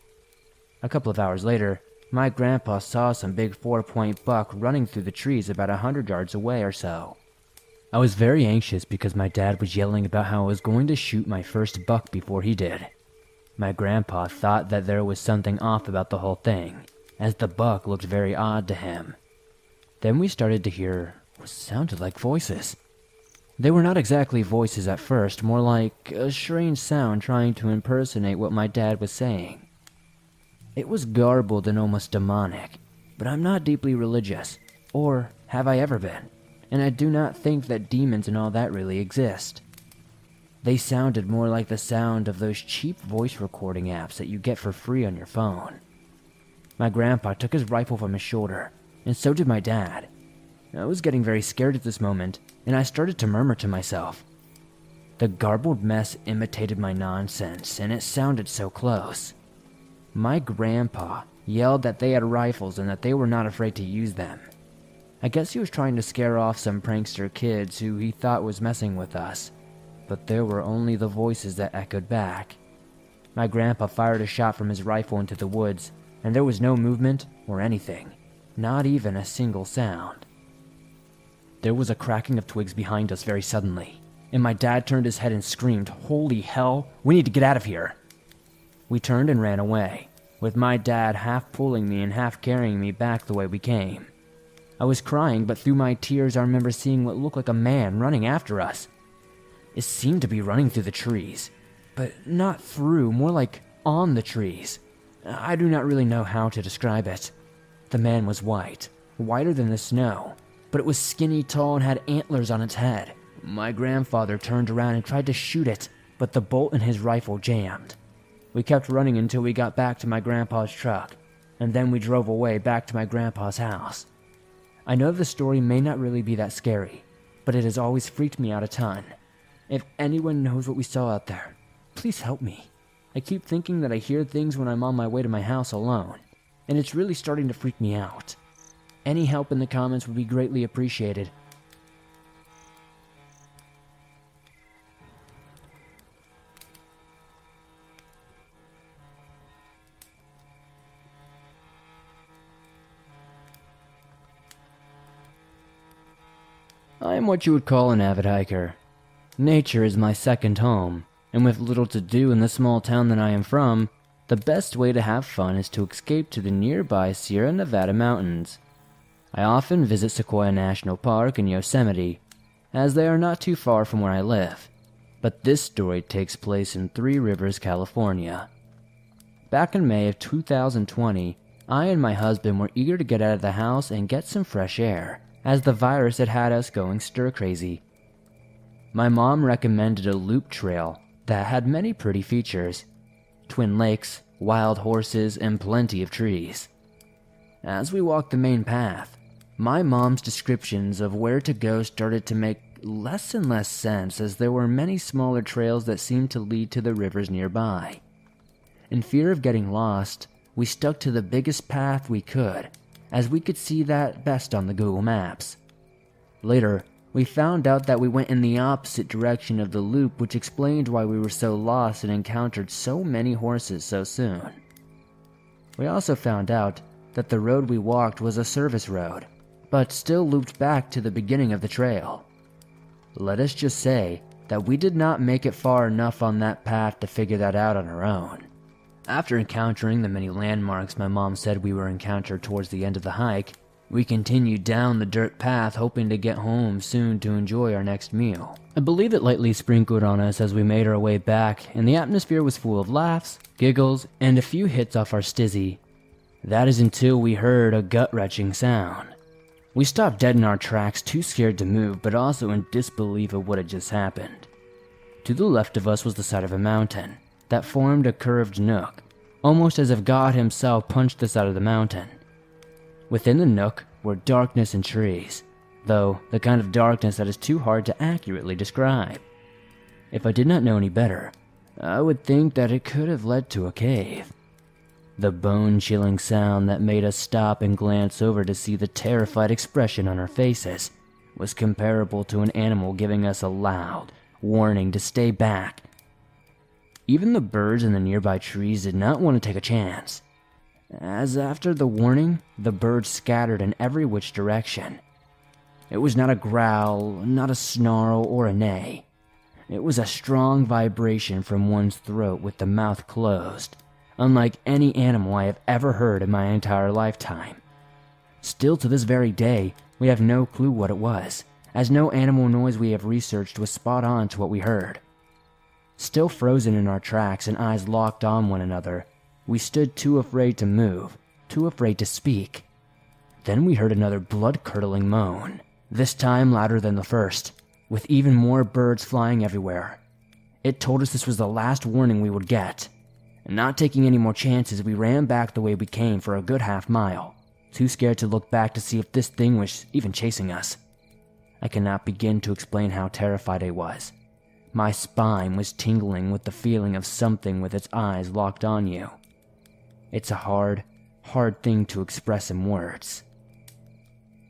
A couple of hours later, my grandpa saw some big four point buck running through the trees about a hundred yards away or so. I was very anxious because my dad was yelling about how I was going to shoot my first buck before he did. My grandpa thought that there was something off about the whole thing, as the buck looked very odd to him. Then we started to hear what sounded like voices. They were not exactly voices at first, more like a strange sound trying to impersonate what my dad was saying. It was garbled and almost demonic, but I'm not deeply religious, or have I ever been, and I do not think that demons and all that really exist. They sounded more like the sound of those cheap voice recording apps that you get for free on your phone. My grandpa took his rifle from his shoulder, and so did my dad. I was getting very scared at this moment, and I started to murmur to myself. The garbled mess imitated my nonsense, and it sounded so close. My grandpa yelled that they had rifles and that they were not afraid to use them. I guess he was trying to scare off some prankster kids who he thought was messing with us, but there were only the voices that echoed back. My grandpa fired a shot from his rifle into the woods, and there was no movement or anything, not even a single sound. There was a cracking of twigs behind us very suddenly, and my dad turned his head and screamed, Holy hell, we need to get out of here! We turned and ran away, with my dad half pulling me and half carrying me back the way we came. I was crying, but through my tears, I remember seeing what looked like a man running after us. It seemed to be running through the trees, but not through, more like on the trees. I do not really know how to describe it. The man was white, whiter than the snow, but it was skinny, tall, and had antlers on its head. My grandfather turned around and tried to shoot it, but the bolt in his rifle jammed. We kept running until we got back to my grandpa's truck, and then we drove away back to my grandpa's house. I know the story may not really be that scary, but it has always freaked me out a ton. If anyone knows what we saw out there, please help me. I keep thinking that I hear things when I'm on my way to my house alone, and it's really starting to freak me out. Any help in the comments would be greatly appreciated. I am what you would call an avid hiker. Nature is my second home, and with little to do in the small town that I am from, the best way to have fun is to escape to the nearby Sierra Nevada mountains. I often visit Sequoia National Park and Yosemite, as they are not too far from where I live. But this story takes place in Three Rivers, California. Back in May of 2020, I and my husband were eager to get out of the house and get some fresh air, as the virus had had us going stir crazy. My mom recommended a loop trail that had many pretty features twin lakes, wild horses, and plenty of trees. As we walked the main path, my mom's descriptions of where to go started to make less and less sense as there were many smaller trails that seemed to lead to the rivers nearby. In fear of getting lost, we stuck to the biggest path we could, as we could see that best on the Google Maps. Later, we found out that we went in the opposite direction of the loop, which explained why we were so lost and encountered so many horses so soon. We also found out that the road we walked was a service road, but still looped back to the beginning of the trail. Let us just say that we did not make it far enough on that path to figure that out on our own. After encountering the many landmarks my mom said we were encountered towards the end of the hike, we continued down the dirt path hoping to get home soon to enjoy our next meal. I believe it lightly sprinkled on us as we made our way back, and the atmosphere was full of laughs, giggles, and a few hits off our stizzy. That is until we heard a gut wrenching sound. We stopped dead in our tracks, too scared to move, but also in disbelief of what had just happened. To the left of us was the side of a mountain that formed a curved nook, almost as if God Himself punched the out of the mountain. Within the nook were darkness and trees, though the kind of darkness that is too hard to accurately describe. If I did not know any better, I would think that it could have led to a cave. The bone chilling sound that made us stop and glance over to see the terrified expression on our faces was comparable to an animal giving us a loud warning to stay back. Even the birds in the nearby trees did not want to take a chance, as after the warning, the birds scattered in every which direction. It was not a growl, not a snarl, or a neigh. It was a strong vibration from one's throat with the mouth closed, unlike any animal I have ever heard in my entire lifetime. Still to this very day, we have no clue what it was, as no animal noise we have researched was spot on to what we heard. Still frozen in our tracks and eyes locked on one another, we stood too afraid to move, too afraid to speak. Then we heard another blood curdling moan, this time louder than the first, with even more birds flying everywhere. It told us this was the last warning we would get. Not taking any more chances, we ran back the way we came for a good half mile, too scared to look back to see if this thing was even chasing us. I cannot begin to explain how terrified I was. My spine was tingling with the feeling of something with its eyes locked on you. It's a hard, hard thing to express in words.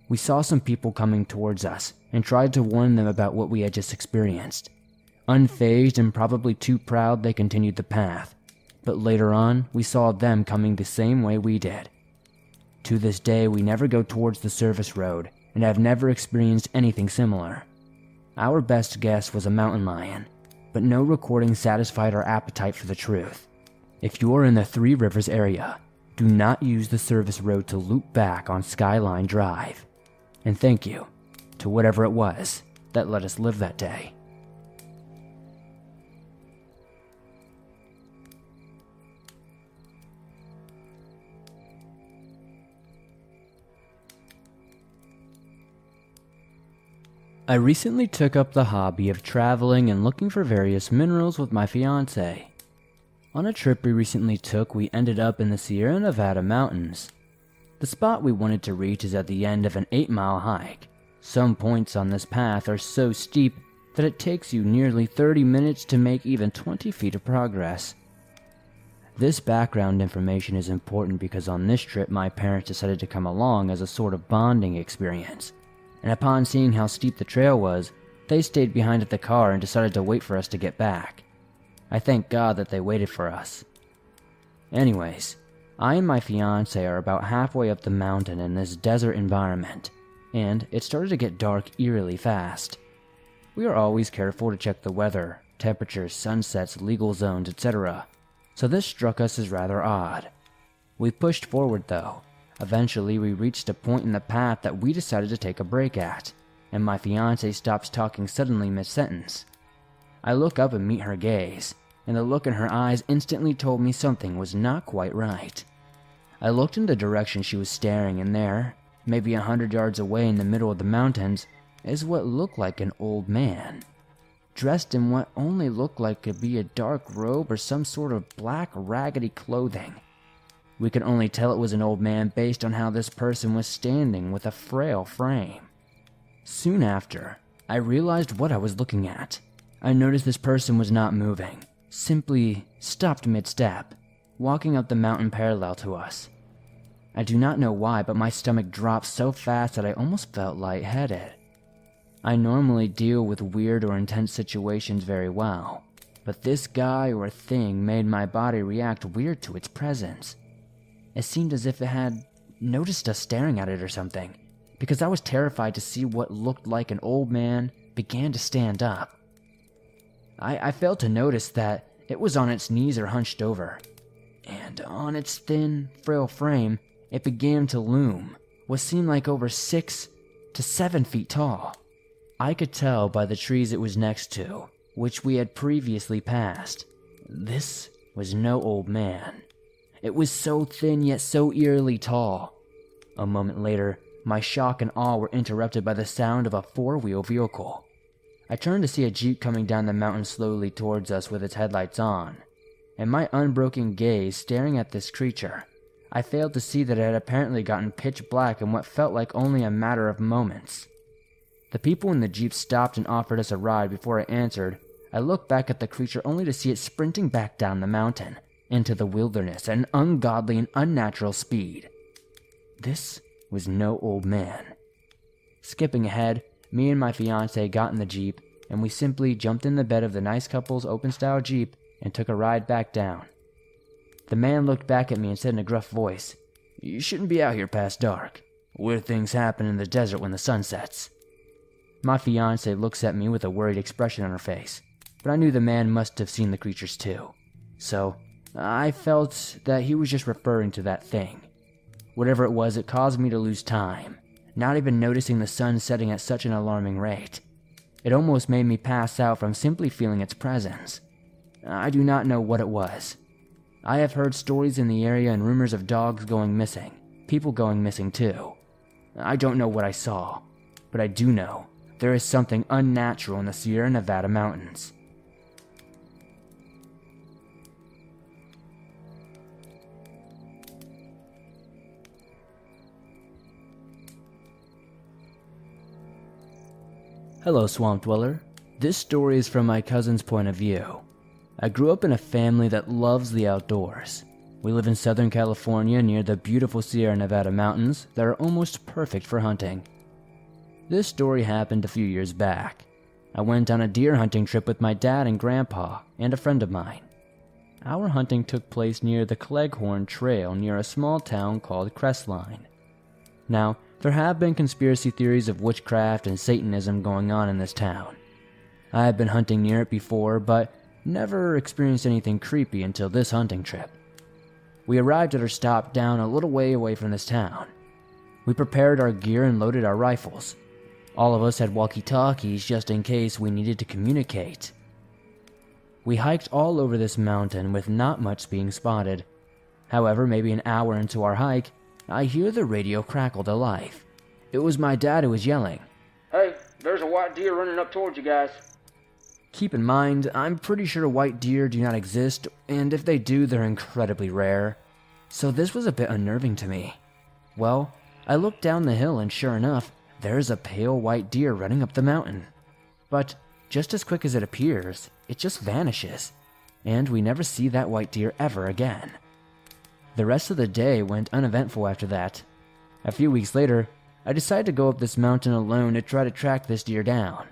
We saw some people coming towards us and tried to warn them about what we had just experienced. Unfazed and probably too proud, they continued the path, but later on, we saw them coming the same way we did. To this day, we never go towards the service road and have never experienced anything similar. Our best guess was a mountain lion, but no recording satisfied our appetite for the truth. If you are in the Three Rivers area, do not use the service road to loop back on Skyline Drive. And thank you to whatever it was that let us live that day. I recently took up the hobby of traveling and looking for various minerals with my fiance. On a trip we recently took, we ended up in the Sierra Nevada mountains. The spot we wanted to reach is at the end of an 8 mile hike. Some points on this path are so steep that it takes you nearly 30 minutes to make even 20 feet of progress. This background information is important because on this trip my parents decided to come along as a sort of bonding experience and upon seeing how steep the trail was, they stayed behind at the car and decided to wait for us to get back. I thank God that they waited for us. Anyways, I and my fiance are about halfway up the mountain in this desert environment, and it started to get dark eerily fast. We are always careful to check the weather, temperatures, sunsets, legal zones, etc., so this struck us as rather odd. We pushed forward though, Eventually, we reached a point in the path that we decided to take a break at, and my fiance stops talking suddenly mid sentence. I look up and meet her gaze, and the look in her eyes instantly told me something was not quite right. I looked in the direction she was staring, and there, maybe a hundred yards away in the middle of the mountains, is what looked like an old man. Dressed in what only looked like could be a dark robe or some sort of black, raggedy clothing. We could only tell it was an old man based on how this person was standing with a frail frame. Soon after, I realized what I was looking at. I noticed this person was not moving, simply stopped mid step, walking up the mountain parallel to us. I do not know why, but my stomach dropped so fast that I almost felt lightheaded. I normally deal with weird or intense situations very well, but this guy or thing made my body react weird to its presence. It seemed as if it had noticed us staring at it or something, because I was terrified to see what looked like an old man began to stand up. I, I failed to notice that it was on its knees or hunched over, and on its thin, frail frame, it began to loom, what seemed like over six to seven feet tall. I could tell by the trees it was next to, which we had previously passed. This was no old man. It was so thin yet so eerily tall. A moment later, my shock and awe were interrupted by the sound of a four wheel vehicle. I turned to see a Jeep coming down the mountain slowly towards us with its headlights on, and my unbroken gaze staring at this creature. I failed to see that it had apparently gotten pitch black in what felt like only a matter of moments. The people in the Jeep stopped and offered us a ride before I answered. I looked back at the creature only to see it sprinting back down the mountain into the wilderness at an ungodly and unnatural speed. This was no old man. Skipping ahead, me and my fiance got in the Jeep, and we simply jumped in the bed of the nice couple's open style Jeep and took a ride back down. The man looked back at me and said in a gruff voice, You shouldn't be out here past dark. Weird things happen in the desert when the sun sets. My fiance looks at me with a worried expression on her face, but I knew the man must have seen the creatures too. So I felt that he was just referring to that thing. Whatever it was, it caused me to lose time, not even noticing the sun setting at such an alarming rate. It almost made me pass out from simply feeling its presence. I do not know what it was. I have heard stories in the area and rumors of dogs going missing, people going missing too. I don't know what I saw, but I do know there is something unnatural in the Sierra Nevada mountains. Hello, Swamp Dweller. This story is from my cousin's point of view. I grew up in a family that loves the outdoors. We live in Southern California near the beautiful Sierra Nevada mountains that are almost perfect for hunting. This story happened a few years back. I went on a deer hunting trip with my dad and grandpa and a friend of mine. Our hunting took place near the Cleghorn Trail near a small town called Crestline. Now, there have been conspiracy theories of witchcraft and Satanism going on in this town. I had been hunting near it before, but never experienced anything creepy until this hunting trip. We arrived at our stop down a little way away from this town. We prepared our gear and loaded our rifles. All of us had walkie talkies just in case we needed to communicate. We hiked all over this mountain with not much being spotted. However, maybe an hour into our hike, I hear the radio crackle to life. It was my dad who was yelling, Hey, there's a white deer running up towards you guys. Keep in mind, I'm pretty sure white deer do not exist, and if they do, they're incredibly rare. So this was a bit unnerving to me. Well, I looked down the hill, and sure enough, there's a pale white deer running up the mountain. But just as quick as it appears, it just vanishes, and we never see that white deer ever again. The rest of the day went uneventful after that. A few weeks later, I decided to go up this mountain alone to try to track this deer down.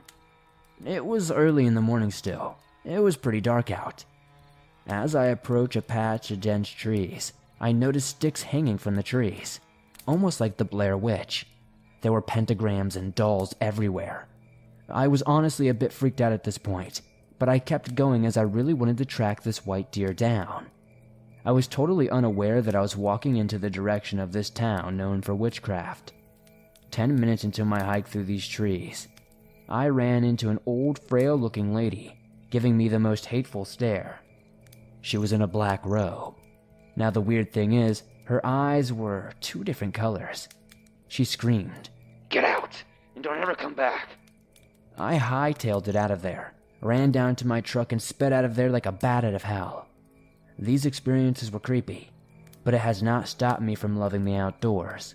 It was early in the morning still. It was pretty dark out. As I approach a patch of dense trees, I notice sticks hanging from the trees, almost like the Blair Witch. There were pentagrams and dolls everywhere. I was honestly a bit freaked out at this point, but I kept going as I really wanted to track this white deer down. I was totally unaware that I was walking into the direction of this town known for witchcraft. Ten minutes into my hike through these trees, I ran into an old, frail looking lady, giving me the most hateful stare. She was in a black robe. Now, the weird thing is, her eyes were two different colors. She screamed, Get out, and don't ever come back. I hightailed it out of there, ran down to my truck, and sped out of there like a bat out of hell. These experiences were creepy, but it has not stopped me from loving the outdoors.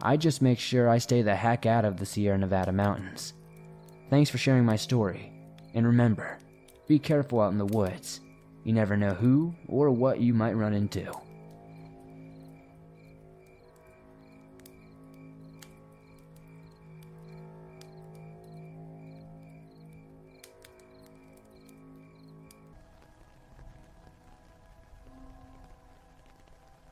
I just make sure I stay the heck out of the Sierra Nevada mountains. Thanks for sharing my story, and remember, be careful out in the woods. You never know who or what you might run into.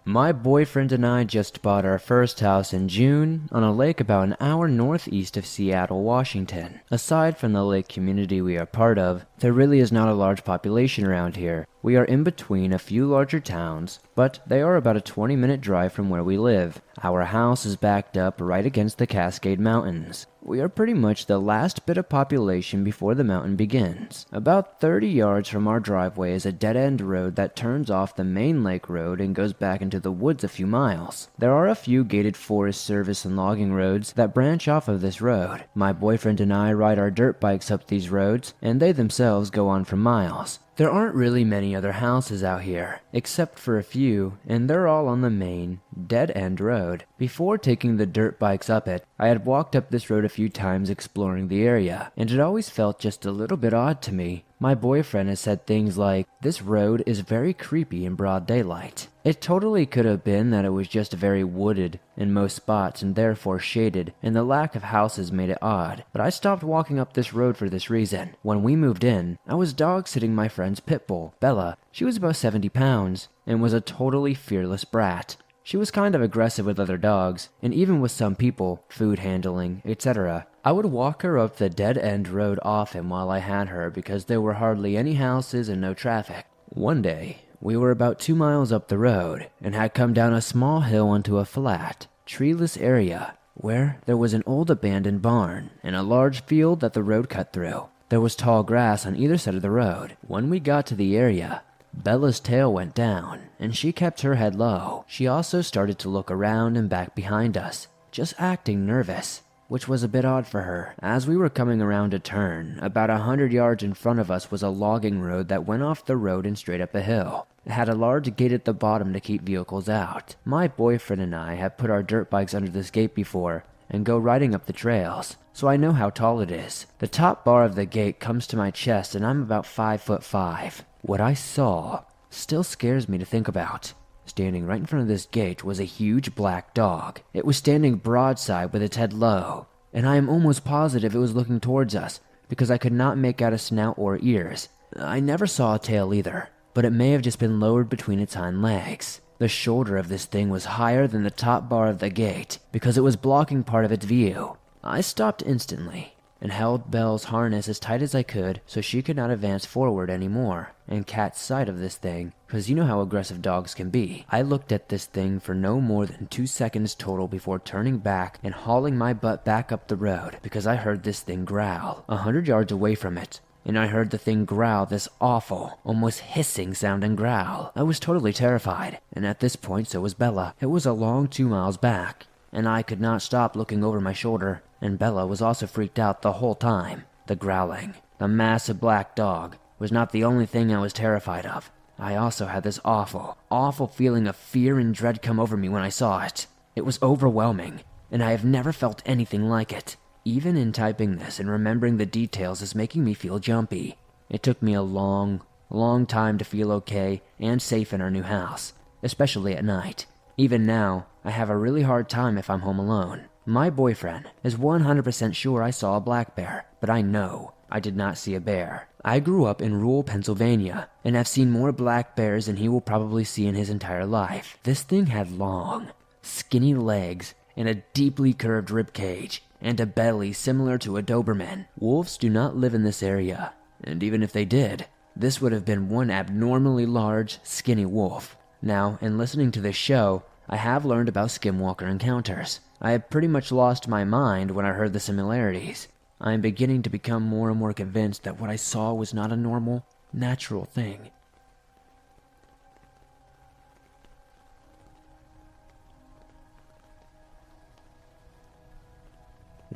My boyfriend and I just bought our first house in June on a lake about an hour northeast of Seattle, Washington. Aside from the lake community we are part of, there really is not a large population around here. We are in between a few larger towns, but they are about a 20 minute drive from where we live. Our house is backed up right against the Cascade Mountains. We are pretty much the last bit of population before the mountain begins. About 30 yards from our driveway is a dead end road that turns off the main lake road and goes back into the woods a few miles. There are a few gated Forest Service and logging roads that branch off of this road. My boyfriend and I ride our dirt bikes up these roads, and they themselves go on for miles. There aren't really many other houses out here, except for a few, and they're all on the main, dead end road. Before taking the dirt bikes up it, I had walked up this road a few times exploring the area, and it always felt just a little bit odd to me. My boyfriend has said things like, This road is very creepy in broad daylight. It totally could have been that it was just very wooded in most spots and therefore shaded, and the lack of houses made it odd. But I stopped walking up this road for this reason. When we moved in, I was dog sitting my friend's pit bull, Bella. She was about 70 pounds and was a totally fearless brat. She was kind of aggressive with other dogs, and even with some people, food handling, etc. I would walk her up the dead end road often while I had her because there were hardly any houses and no traffic. One day, We were about two miles up the road and had come down a small hill onto a flat, treeless area where there was an old abandoned barn and a large field that the road cut through. There was tall grass on either side of the road. When we got to the area, Bella's tail went down, and she kept her head low. She also started to look around and back behind us, just acting nervous, which was a bit odd for her. As we were coming around a turn, about a hundred yards in front of us was a logging road that went off the road and straight up a hill. It had a large gate at the bottom to keep vehicles out. My boyfriend and I had put our dirt bikes under this gate before and go riding up the trails, so I know how tall it is. The top bar of the gate comes to my chest and I'm about 5 foot 5. What I saw still scares me to think about. Standing right in front of this gate was a huge black dog. It was standing broadside with its head low, and I am almost positive it was looking towards us because I could not make out a snout or ears. I never saw a tail either, but it may have just been lowered between its hind legs. The shoulder of this thing was higher than the top bar of the gate because it was blocking part of its view. I stopped instantly and held Belle's harness as tight as I could so she could not advance forward anymore and catch sight of this thing, because you know how aggressive dogs can be. I looked at this thing for no more than two seconds total before turning back and hauling my butt back up the road because I heard this thing growl a hundred yards away from it. And I heard the thing growl this awful, almost hissing sound and growl. I was totally terrified, and at this point so was Bella. It was a long two miles back, and I could not stop looking over my shoulder and Bella was also freaked out the whole time. The growling, the massive black dog, was not the only thing I was terrified of. I also had this awful, awful feeling of fear and dread come over me when I saw it. It was overwhelming, and I have never felt anything like it. Even in typing this and remembering the details is making me feel jumpy. It took me a long, long time to feel okay and safe in our new house, especially at night. Even now, I have a really hard time if I'm home alone. My boyfriend is 100% sure I saw a black bear, but I know I did not see a bear. I grew up in rural Pennsylvania and have seen more black bears than he will probably see in his entire life. This thing had long, skinny legs and a deeply curved rib cage and a belly similar to a Doberman. Wolves do not live in this area, and even if they did, this would have been one abnormally large, skinny wolf. Now, in listening to this show, I have learned about skinwalker encounters. I had pretty much lost my mind when I heard the similarities. I am beginning to become more and more convinced that what I saw was not a normal, natural thing.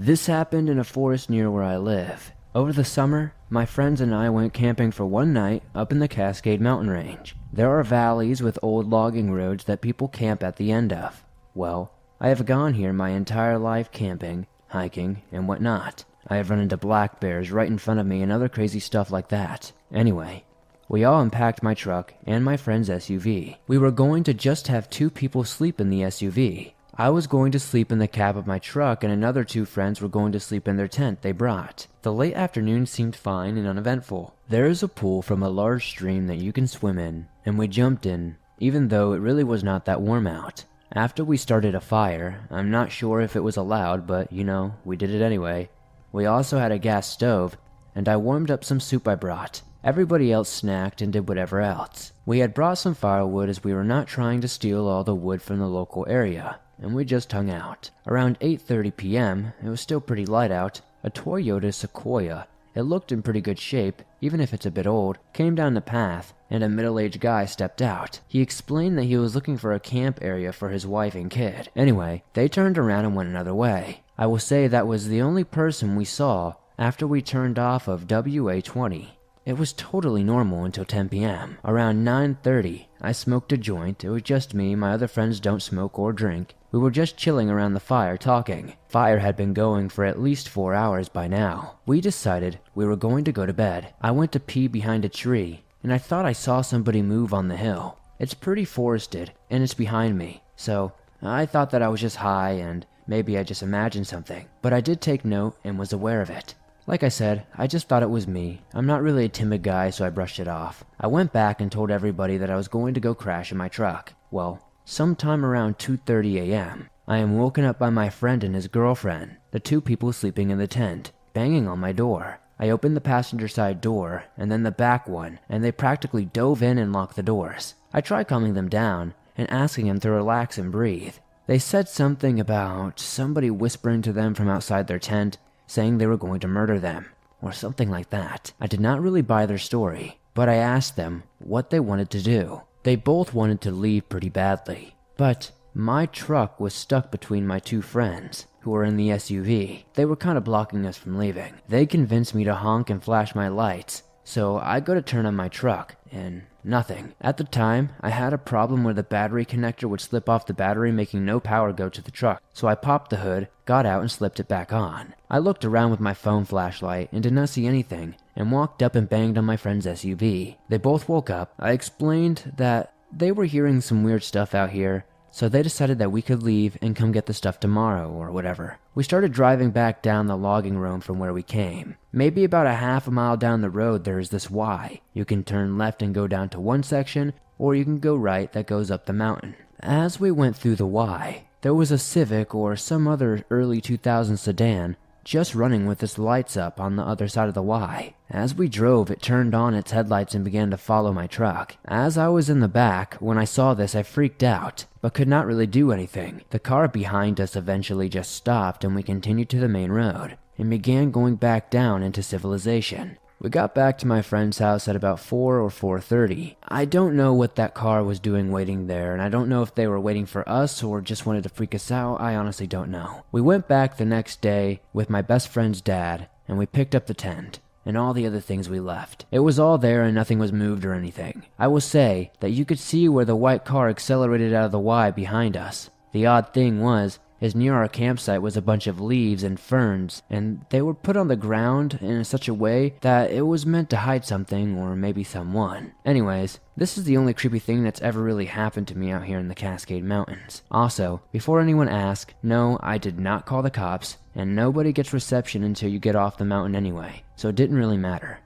This happened in a forest near where I live. Over the summer, my friends and I went camping for one night up in the Cascade Mountain Range. There are valleys with old logging roads that people camp at the end of. Well, I have gone here my entire life camping, hiking, and whatnot. I have run into black bears right in front of me and other crazy stuff like that. Anyway, we all unpacked my truck and my friend's SUV. We were going to just have two people sleep in the SUV. I was going to sleep in the cab of my truck, and another two friends were going to sleep in their tent they brought. The late afternoon seemed fine and uneventful. There is a pool from a large stream that you can swim in, and we jumped in, even though it really was not that warm out. After we started a fire, I'm not sure if it was allowed, but you know, we did it anyway. We also had a gas stove, and I warmed up some soup I brought. Everybody else snacked and did whatever else. We had brought some firewood as we were not trying to steal all the wood from the local area, and we just hung out. Around 8:30 p.m., it was still pretty light out. A Toyota Sequoia it looked in pretty good shape, even if it's a bit old, came down the path, and a middle aged guy stepped out. He explained that he was looking for a camp area for his wife and kid. Anyway, they turned around and went another way. I will say that was the only person we saw after we turned off of WA 20. It was totally normal until 10 p.m. Around 9:30, I smoked a joint. It was just me, my other friends don't smoke or drink, we were just chilling around the fire talking. Fire had been going for at least four hours by now. We decided we were going to go to bed. I went to pee behind a tree, and I thought I saw somebody move on the hill. It's pretty forested, and it's behind me, so I thought that I was just high and maybe I just imagined something. But I did take note and was aware of it. Like I said, I just thought it was me. I'm not really a timid guy, so I brushed it off. I went back and told everybody that I was going to go crash in my truck. Well, Sometime around 2:30 a.m., I am woken up by my friend and his girlfriend, the two people sleeping in the tent, banging on my door. I opened the passenger side door and then the back one, and they practically dove in and locked the doors. I tried calming them down and asking them to relax and breathe. They said something about somebody whispering to them from outside their tent, saying they were going to murder them, or something like that. I did not really buy their story, but I asked them what they wanted to do. They both wanted to leave pretty badly, but my truck was stuck between my two friends, who were in the SUV. They were kind of blocking us from leaving. They convinced me to honk and flash my lights, so I go to turn on my truck, and nothing. At the time, I had a problem where the battery connector would slip off the battery, making no power go to the truck. So I popped the hood, got out, and slipped it back on. I looked around with my phone flashlight and did not see anything, and walked up and banged on my friend's SUV. They both woke up. I explained that they were hearing some weird stuff out here, so they decided that we could leave and come get the stuff tomorrow or whatever. We started driving back down the logging road from where we came. Maybe about a half a mile down the road, there is this Y. You can turn left and go down to one section, or you can go right that goes up the mountain. As we went through the Y, there was a Civic or some other early 2000s sedan just running with its lights up on the other side of the Y. As we drove, it turned on its headlights and began to follow my truck. As I was in the back, when I saw this, I freaked out, but could not really do anything. The car behind us eventually just stopped and we continued to the main road and began going back down into civilization. We got back to my friend's house at about 4 or 4:30. I don't know what that car was doing waiting there, and I don't know if they were waiting for us or just wanted to freak us out. I honestly don't know. We went back the next day with my best friend's dad, and we picked up the tent and all the other things we left. It was all there and nothing was moved or anything. I will say that you could see where the white car accelerated out of the Y behind us. The odd thing was, as near our campsite was a bunch of leaves and ferns, and they were put on the ground in such a way that it was meant to hide something or maybe someone. Anyways, this is the only creepy thing that's ever really happened to me out here in the Cascade Mountains. Also, before anyone asks, no, I did not call the cops, and nobody gets reception until you get off the mountain anyway, so it didn't really matter.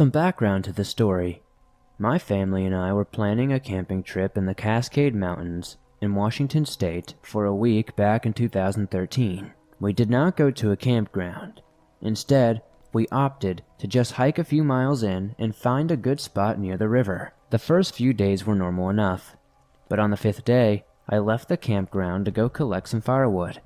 Some background to the story. My family and I were planning a camping trip in the Cascade Mountains in Washington State for a week back in 2013. We did not go to a campground. Instead, we opted to just hike a few miles in and find a good spot near the river. The first few days were normal enough, but on the fifth day, I left the campground to go collect some firewood.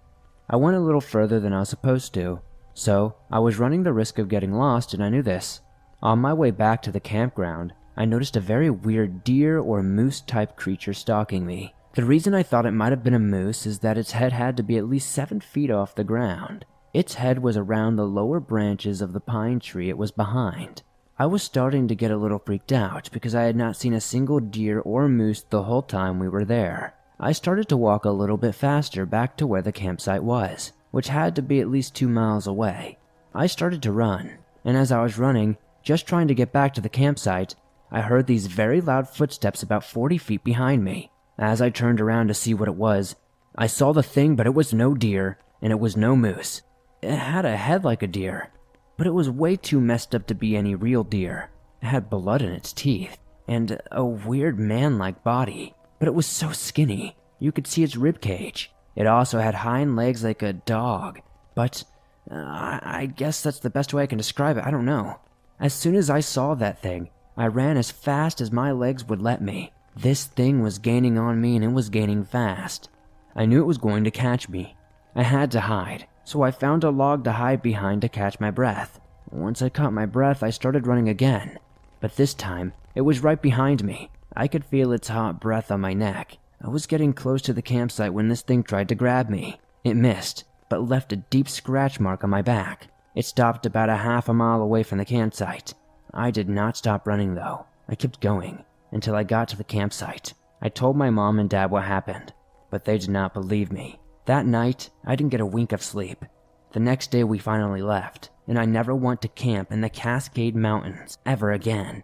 I went a little further than I was supposed to, so I was running the risk of getting lost, and I knew this. On my way back to the campground, I noticed a very weird deer or moose type creature stalking me. The reason I thought it might have been a moose is that its head had to be at least 7 feet off the ground. Its head was around the lower branches of the pine tree it was behind. I was starting to get a little freaked out because I had not seen a single deer or moose the whole time we were there. I started to walk a little bit faster back to where the campsite was, which had to be at least two miles away. I started to run, and as I was running, just trying to get back to the campsite, I heard these very loud footsteps about 40 feet behind me. As I turned around to see what it was, I saw the thing, but it was no deer, and it was no moose. It had a head like a deer, but it was way too messed up to be any real deer. It had blood in its teeth, and a weird man like body, but it was so skinny, you could see its rib cage. It also had hind legs like a dog, but uh, I guess that's the best way I can describe it. I don't know. As soon as I saw that thing, I ran as fast as my legs would let me. This thing was gaining on me and it was gaining fast. I knew it was going to catch me. I had to hide, so I found a log to hide behind to catch my breath. Once I caught my breath, I started running again. But this time, it was right behind me. I could feel its hot breath on my neck. I was getting close to the campsite when this thing tried to grab me. It missed, but left a deep scratch mark on my back. It stopped about a half a mile away from the campsite. I did not stop running though. I kept going until I got to the campsite. I told my mom and dad what happened, but they did not believe me. That night, I didn't get a wink of sleep. The next day, we finally left, and I never want to camp in the Cascade Mountains ever again.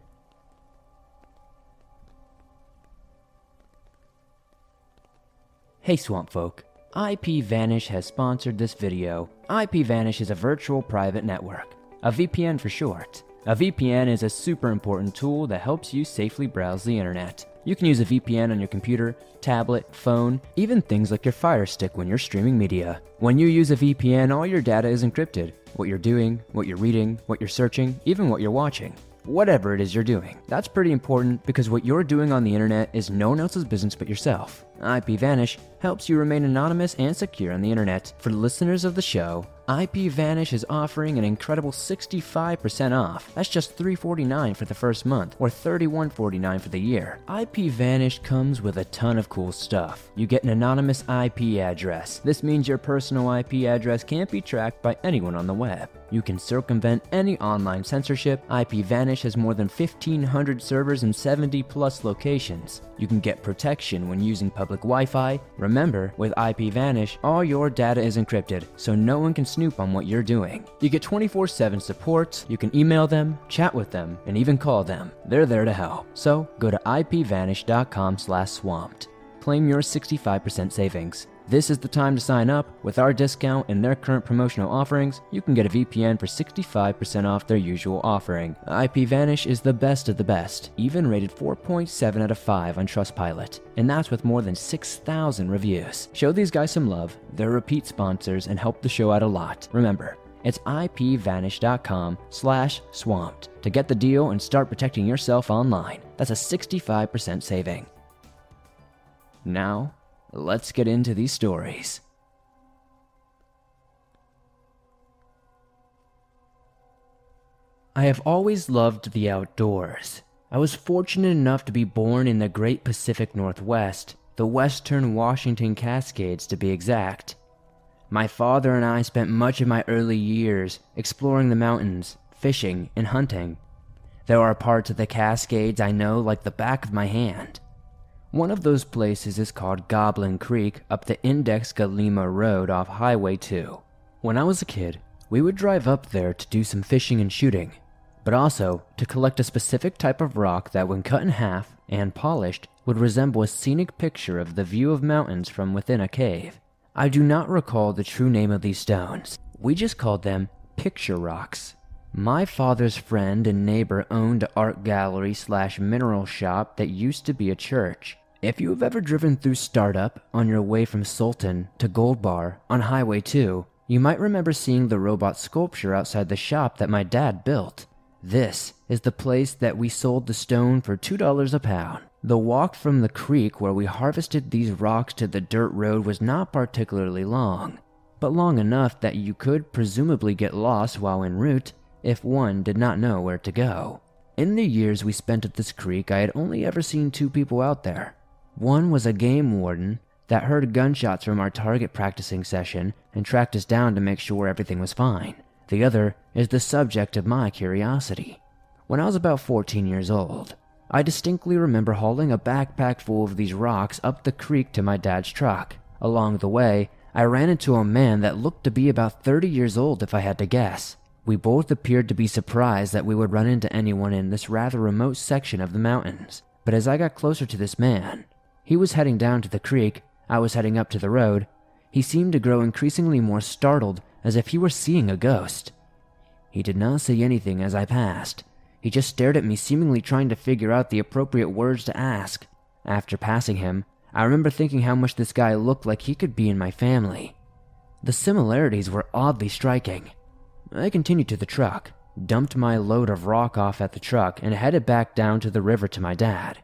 Hey, Swamp Folk. IP Vanish has sponsored this video. IPVanish is a virtual private network, a VPN for short. A VPN is a super important tool that helps you safely browse the internet. You can use a VPN on your computer, tablet, phone, even things like your Fire Stick when you're streaming media. When you use a VPN, all your data is encrypted. What you're doing, what you're reading, what you're searching, even what you're watching whatever it is you're doing. That's pretty important because what you're doing on the internet is no one else's business but yourself. IPVanish helps you remain anonymous and secure on the internet. For listeners of the show, IPVanish is offering an incredible 65% off. That's just 349 for the first month or 3149 for the year. IPVanish comes with a ton of cool stuff. You get an anonymous IP address. This means your personal IP address can't be tracked by anyone on the web. You can circumvent any online censorship. IPVanish has more than 1,500 servers in 70 plus locations. You can get protection when using public Wi Fi. Remember, with IPVanish, all your data is encrypted, so no one can snoop on what you're doing. You get 24 7 support, you can email them, chat with them, and even call them. They're there to help. So go to ipvanish.com slash swamped. Claim your 65% savings. This is the time to sign up. With our discount and their current promotional offerings, you can get a VPN for 65% off their usual offering. IPVanish is the best of the best, even rated 4.7 out of 5 on Trustpilot, and that's with more than 6,000 reviews. Show these guys some love, they're repeat sponsors and help the show out a lot. Remember, it's ipvanish.com slash swamped to get the deal and start protecting yourself online. That's a 65% saving. Now, let's get into these stories. I have always loved the outdoors. I was fortunate enough to be born in the great Pacific Northwest, the western Washington Cascades to be exact. My father and I spent much of my early years exploring the mountains, fishing, and hunting. There are parts of the Cascades I know like the back of my hand. One of those places is called Goblin Creek up the Index Galena Road off Highway 2. When I was a kid, we would drive up there to do some fishing and shooting, but also to collect a specific type of rock that, when cut in half and polished, would resemble a scenic picture of the view of mountains from within a cave. I do not recall the true name of these stones. We just called them picture rocks. My father's friend and neighbor owned an art gallery slash mineral shop that used to be a church. If you have ever driven through Startup on your way from Sultan to Gold Bar on Highway 2, you might remember seeing the robot sculpture outside the shop that my dad built. This is the place that we sold the stone for $2 a pound. The walk from the creek where we harvested these rocks to the dirt road was not particularly long, but long enough that you could presumably get lost while en route if one did not know where to go. In the years we spent at this creek, I had only ever seen two people out there. One was a game warden that heard gunshots from our target practicing session and tracked us down to make sure everything was fine. The other is the subject of my curiosity. When I was about 14 years old, I distinctly remember hauling a backpack full of these rocks up the creek to my dad's truck. Along the way, I ran into a man that looked to be about 30 years old if I had to guess. We both appeared to be surprised that we would run into anyone in this rather remote section of the mountains. But as I got closer to this man, he was heading down to the creek, I was heading up to the road, he seemed to grow increasingly more startled as if he were seeing a ghost. He did not say anything as I passed. He just stared at me, seemingly trying to figure out the appropriate words to ask. After passing him, I remember thinking how much this guy looked like he could be in my family. The similarities were oddly striking. I continued to the truck, dumped my load of rock off at the truck, and headed back down to the river to my dad.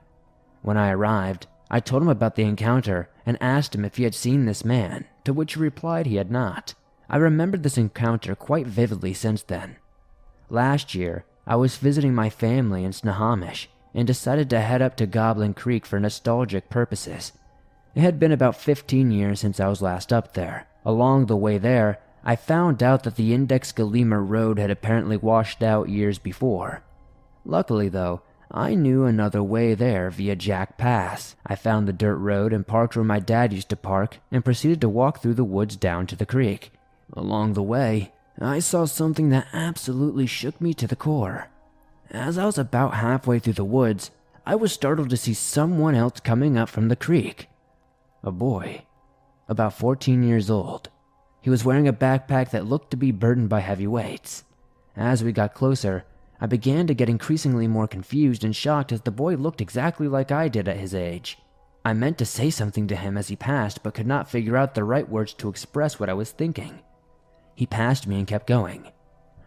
When I arrived, I told him about the encounter and asked him if he had seen this man, to which he replied he had not. I remembered this encounter quite vividly since then. Last year, I was visiting my family in Snohomish and decided to head up to Goblin Creek for nostalgic purposes. It had been about 15 years since I was last up there. Along the way there, I found out that the Index Galena Road had apparently washed out years before. Luckily, though, I knew another way there via Jack Pass. I found the dirt road and parked where my dad used to park and proceeded to walk through the woods down to the creek. Along the way, I saw something that absolutely shook me to the core. As I was about halfway through the woods, I was startled to see someone else coming up from the creek. A boy, about 14 years old. He was wearing a backpack that looked to be burdened by heavy weights. As we got closer, I began to get increasingly more confused and shocked as the boy looked exactly like I did at his age. I meant to say something to him as he passed, but could not figure out the right words to express what I was thinking. He passed me and kept going.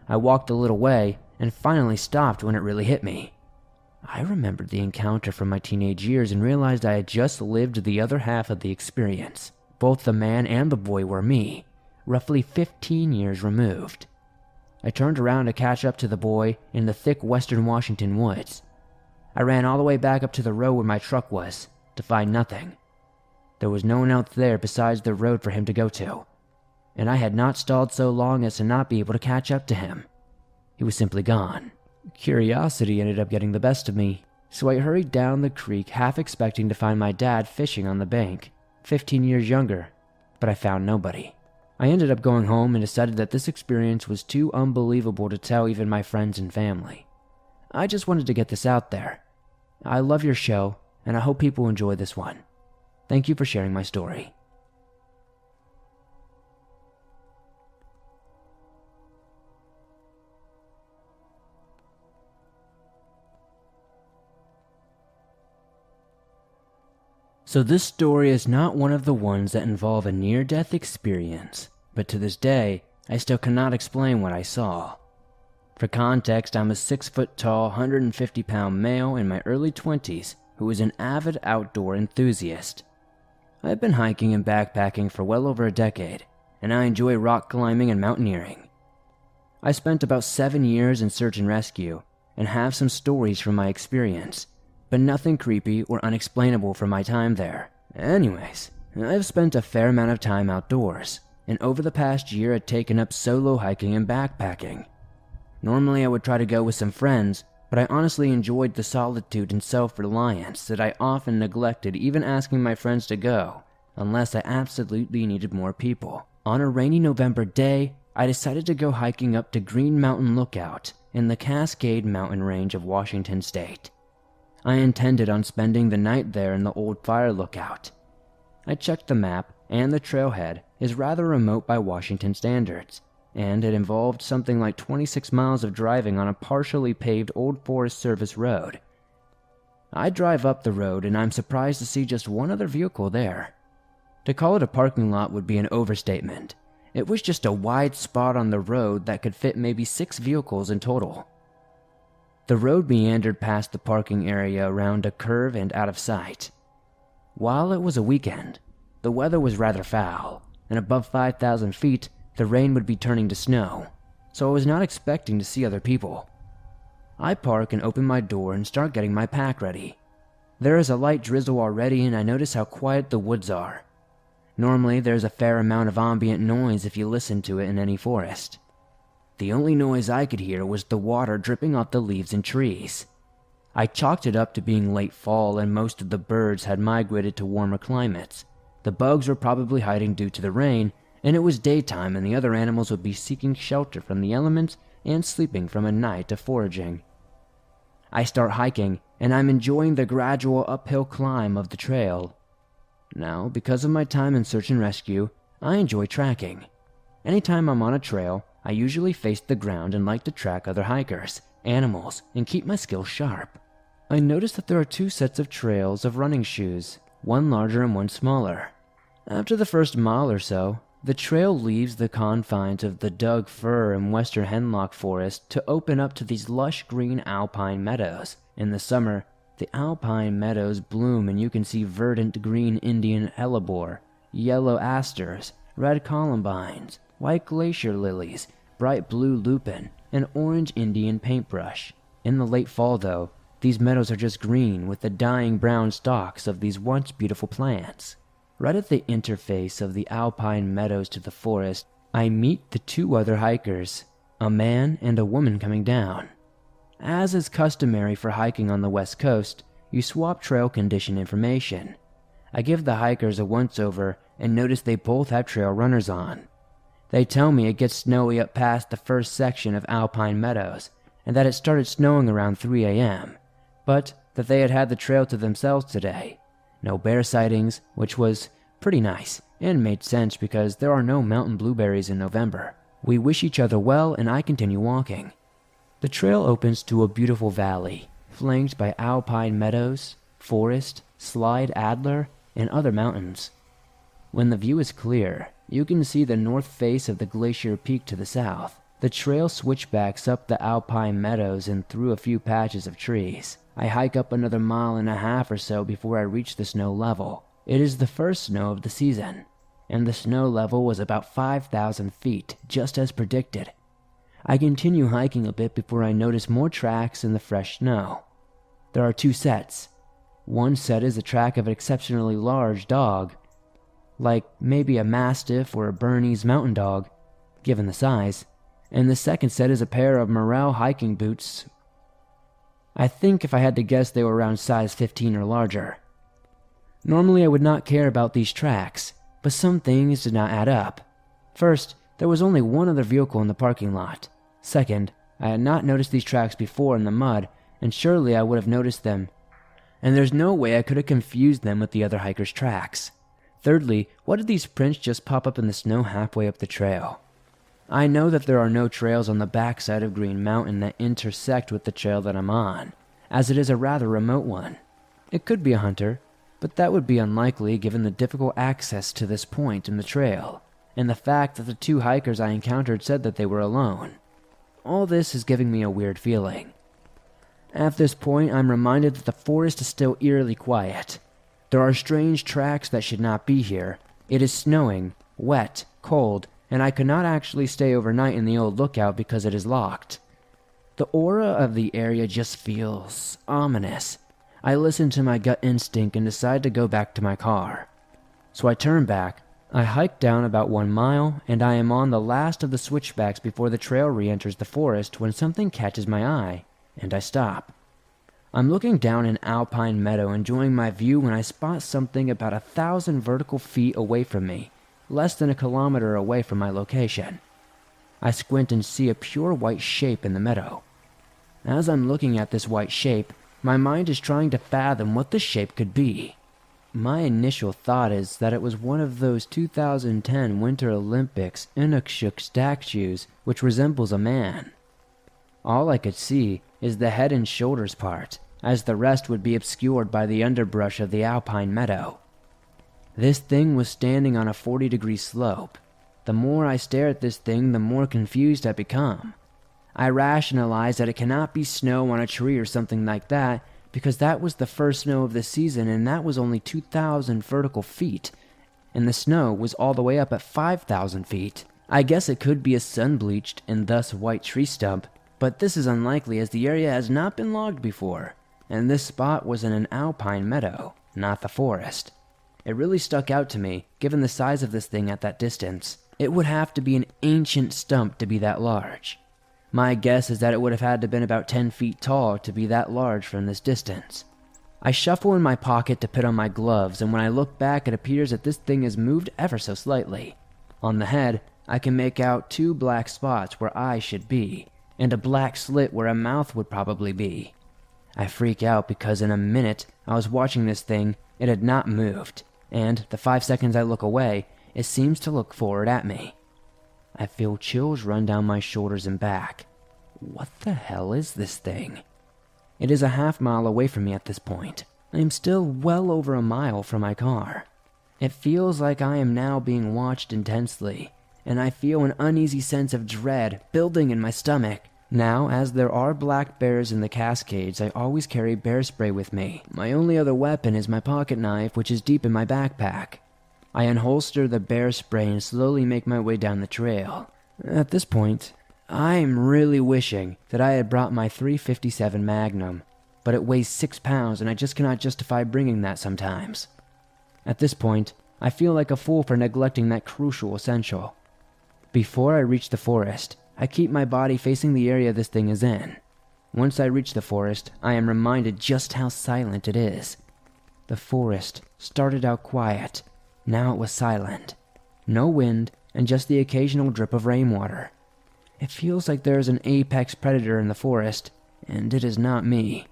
I walked a little way and finally stopped when it really hit me. I remembered the encounter from my teenage years and realized I had just lived the other half of the experience. Both the man and the boy were me, roughly 15 years removed. I turned around to catch up to the boy in the thick western Washington woods. I ran all the way back up to the road where my truck was, to find nothing. There was no one out there besides the road for him to go to, and I had not stalled so long as to not be able to catch up to him. He was simply gone. Curiosity ended up getting the best of me, so I hurried down the creek, half expecting to find my dad fishing on the bank, 15 years younger, but I found nobody. I ended up going home and decided that this experience was too unbelievable to tell even my friends and family. I just wanted to get this out there. I love your show, and I hope people enjoy this one. Thank you for sharing my story. So, this story is not one of the ones that involve a near death experience, but to this day, I still cannot explain what I saw. For context, I'm a 6 foot tall, 150 pound male in my early 20s who is an avid outdoor enthusiast. I've been hiking and backpacking for well over a decade, and I enjoy rock climbing and mountaineering. I spent about seven years in search and rescue and have some stories from my experience, but nothing creepy or unexplainable from my time there. Anyways, I've spent a fair amount of time outdoors, and over the past year had taken up solo hiking and backpacking. Normally, I would try to go with some friends, but I honestly enjoyed the solitude and self reliance that I often neglected even asking my friends to go, unless I absolutely needed more people. On a rainy November day, I decided to go hiking up to Green Mountain Lookout in the Cascade Mountain Range of Washington State. I intended on spending the night there in the old fire lookout. I checked the map, and the trailhead is rather remote by Washington standards, and it involved something like 26 miles of driving on a partially paved Old Forest Service road. I drive up the road and I'm surprised to see just one other vehicle there. To call it a parking lot would be an overstatement. It was just a wide spot on the road that could fit maybe six vehicles in total. The road meandered past the parking area around a curve and out of sight. While it was a weekend, the weather was rather foul, and above 5,000 feet, the rain would be turning to snow, so I was not expecting to see other people. I park and open my door and start getting my pack ready. There is a light drizzle already, and I notice how quiet the woods are. Normally, there's a fair amount of ambient noise if you listen to it in any forest. The only noise I could hear was the water dripping off the leaves and trees. I chalked it up to being late fall and most of the birds had migrated to warmer climates. The bugs were probably hiding due to the rain, and it was daytime and the other animals would be seeking shelter from the elements and sleeping from a night of foraging. I start hiking, and I'm enjoying the gradual uphill climb of the trail. Now, because of my time in search and rescue, I enjoy tracking. Anytime I'm on a trail, I usually face the ground and like to track other hikers, animals, and keep my skills sharp. I notice that there are two sets of trails of running shoes, one larger and one smaller. After the first mile or so, the trail leaves the confines of the Doug fir and western hemlock forest to open up to these lush green alpine meadows. In the summer, the alpine meadows bloom and you can see verdant green Indian hellebore, yellow asters, red columbines, white glacier lilies, bright blue lupin, and orange Indian paintbrush. In the late fall, though, these meadows are just green with the dying brown stalks of these once beautiful plants. Right at the interface of the alpine meadows to the forest, I meet the two other hikers, a man and a woman coming down. As is customary for hiking on the west coast, you swap trail condition information. I give the hikers a once over and notice they both have trail runners on. They tell me it gets snowy up past the first section of Alpine Meadows and that it started snowing around 3 a.m., but that they had had the trail to themselves today no bear sightings, which was pretty nice and made sense because there are no mountain blueberries in November. We wish each other well and I continue walking. The trail opens to a beautiful valley, flanked by alpine meadows, forest, slide alder, and other mountains. When the view is clear, you can see the north face of the glacier peak to the south. The trail switchbacks up the alpine meadows and through a few patches of trees. I hike up another mile and a half or so before I reach the snow level. It is the first snow of the season, and the snow level was about 5,000 feet, just as predicted. I continue hiking a bit before I notice more tracks in the fresh snow. There are two sets. One set is a track of an exceptionally large dog, like maybe a Mastiff or a Bernese mountain dog, given the size, and the second set is a pair of Merrell hiking boots. I think if I had to guess, they were around size 15 or larger. Normally, I would not care about these tracks, but some things did not add up. First, there was only one other vehicle in the parking lot. Second, I had not noticed these tracks before in the mud, and surely I would have noticed them. And there's no way I could have confused them with the other hikers' tracks. Thirdly, what did these prints just pop up in the snow halfway up the trail? I know that there are no trails on the backside of Green Mountain that intersect with the trail that I'm on, as it is a rather remote one. It could be a hunter, but that would be unlikely given the difficult access to this point in the trail, and the fact that the two hikers I encountered said that they were alone. All this is giving me a weird feeling. At this point, I'm reminded that the forest is still eerily quiet, there are strange tracks that should not be here. It is snowing, wet, cold, and I could not actually stay overnight in the old lookout because it is locked. The aura of the area just feels ominous. I listen to my gut instinct and decide to go back to my car. So I turn back. I hike down about one mile, and I am on the last of the switchbacks before the trail re enters the forest when something catches my eye, and I stop. I'm looking down an alpine meadow, enjoying my view, when I spot something about a thousand vertical feet away from me, less than a kilometer away from my location. I squint and see a pure white shape in the meadow. As I'm looking at this white shape, my mind is trying to fathom what the shape could be. My initial thought is that it was one of those 2010 Winter Olympics Inukshuk statues which resembles a man. All I could see is the head and shoulders part, as the rest would be obscured by the underbrush of the alpine meadow. This thing was standing on a 40 degree slope. The more I stare at this thing, the more confused I become. I rationalize that it cannot be snow on a tree or something like that, because that was the first snow of the season and that was only 2,000 vertical feet, and the snow was all the way up at 5,000 feet. I guess it could be a sun bleached and thus white tree stump, but this is unlikely as the area has not been logged before, and this spot was in an alpine meadow, not the forest. It really stuck out to me, given the size of this thing at that distance. It would have to be an ancient stump to be that large. My guess is that it would have had to been about 10 feet tall to be that large from this distance. I shuffle in my pocket to put on my gloves, and when I look back, it appears that this thing has moved ever so slightly. On the head, I can make out two black spots where eyes should be, and a black slit where a mouth would probably be. I freak out because in a minute I was watching this thing, it had not moved, and the five seconds I look away, it seems to look forward at me. I feel chills run down my shoulders and back. What the hell is this thing? It is a half mile away from me at this point. I am still well over a mile from my car. It feels like I am now being watched intensely, and I feel an uneasy sense of dread building in my stomach. Now, as there are black bears in the Cascades, I always carry bear spray with me. My only other weapon is my pocket knife, which is deep in my backpack. I unholster the bear spray and slowly make my way down the trail. At this point, I'm really wishing that I had brought my 357 Magnum, but it weighs 6 pounds and I just cannot justify bringing that sometimes. At this point, I feel like a fool for neglecting that crucial essential. Before I reach the forest, I keep my body facing the area this thing is in. Once I reach the forest, I am reminded just how silent it is. The forest started out quiet. Now it was silent. No wind, and just the occasional drip of rainwater. It feels like there is an apex predator in the forest, and it is not me.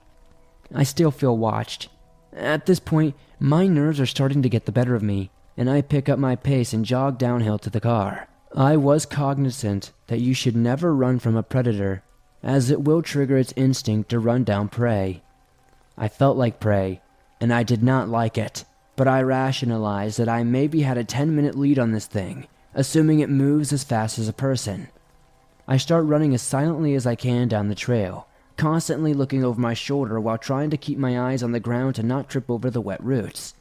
I still feel watched. At this point, my nerves are starting to get the better of me, and I pick up my pace and jog downhill to the car. I was cognizant that you should never run from a predator, as it will trigger its instinct to run down prey. I felt like prey, and I did not like it, but I rationalized that I maybe had a 10 minute lead on this thing, assuming it moves as fast as a person. I start running as silently as I can down the trail, constantly looking over my shoulder while trying to keep my eyes on the ground to not trip over the wet roots.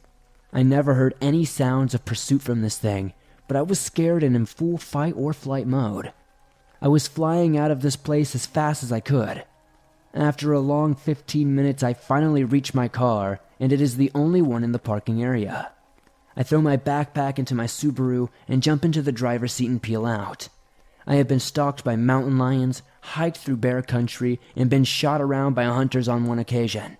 I never heard any sounds of pursuit from this thing, but I was scared and in full fight or flight mode. I was flying out of this place as fast as I could. After a long 15 minutes, I finally reach my car, and it is the only one in the parking area. I throw my backpack into my Subaru and jump into the driver's seat and peel out. I have been stalked by mountain lions, hiked through bear country, and been shot around by hunters on one occasion.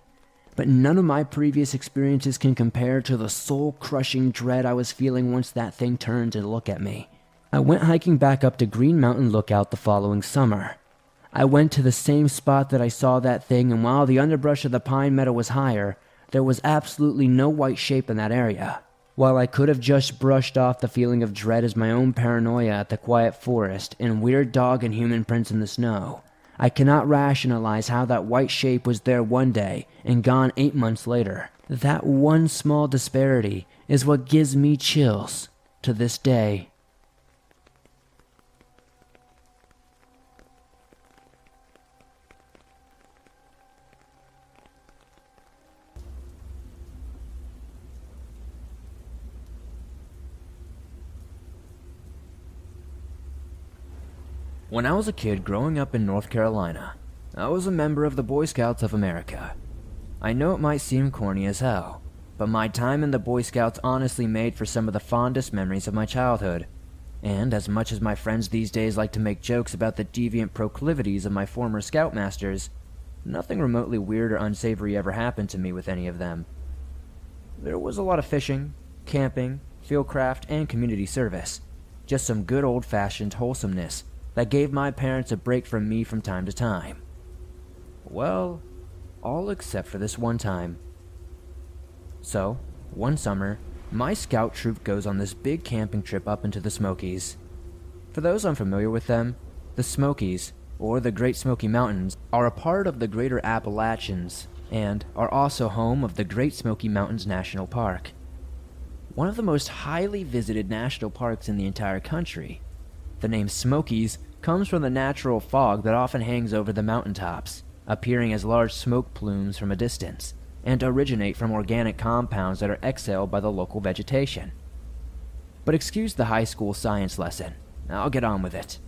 But none of my previous experiences can compare to the soul crushing dread I was feeling once that thing turned to look at me. I went hiking back up to Green Mountain Lookout the following summer. I went to the same spot that I saw that thing, and while the underbrush of the pine meadow was higher, there was absolutely no white shape in that area. While I could have just brushed off the feeling of dread as my own paranoia at the quiet forest and weird dog and human prints in the snow, I cannot rationalize how that white shape was there one day and gone eight months later. That one small disparity is what gives me chills to this day. When I was a kid growing up in North Carolina, I was a member of the Boy Scouts of America. I know it might seem corny as hell, but my time in the Boy Scouts honestly made for some of the fondest memories of my childhood. And as much as my friends these days like to make jokes about the deviant proclivities of my former scoutmasters, nothing remotely weird or unsavory ever happened to me with any of them. There was a lot of fishing, camping, fieldcraft, and community service. Just some good old fashioned wholesomeness that gave my parents a break from me from time to time. Well, all except for this one time. So, one summer, my scout troop goes on this big camping trip up into the Smokies. For those unfamiliar with them, the Smokies, or the Great Smoky Mountains, are a part of the Greater Appalachians and are also home of the Great Smoky Mountains National Park. One of the most highly visited national parks in the entire country. The name Smokies comes from the natural fog that often hangs over the mountaintops, appearing as large smoke plumes from a distance, and originate from organic compounds that are exhaled by the local vegetation. But excuse the high school science lesson. I'll get on with it.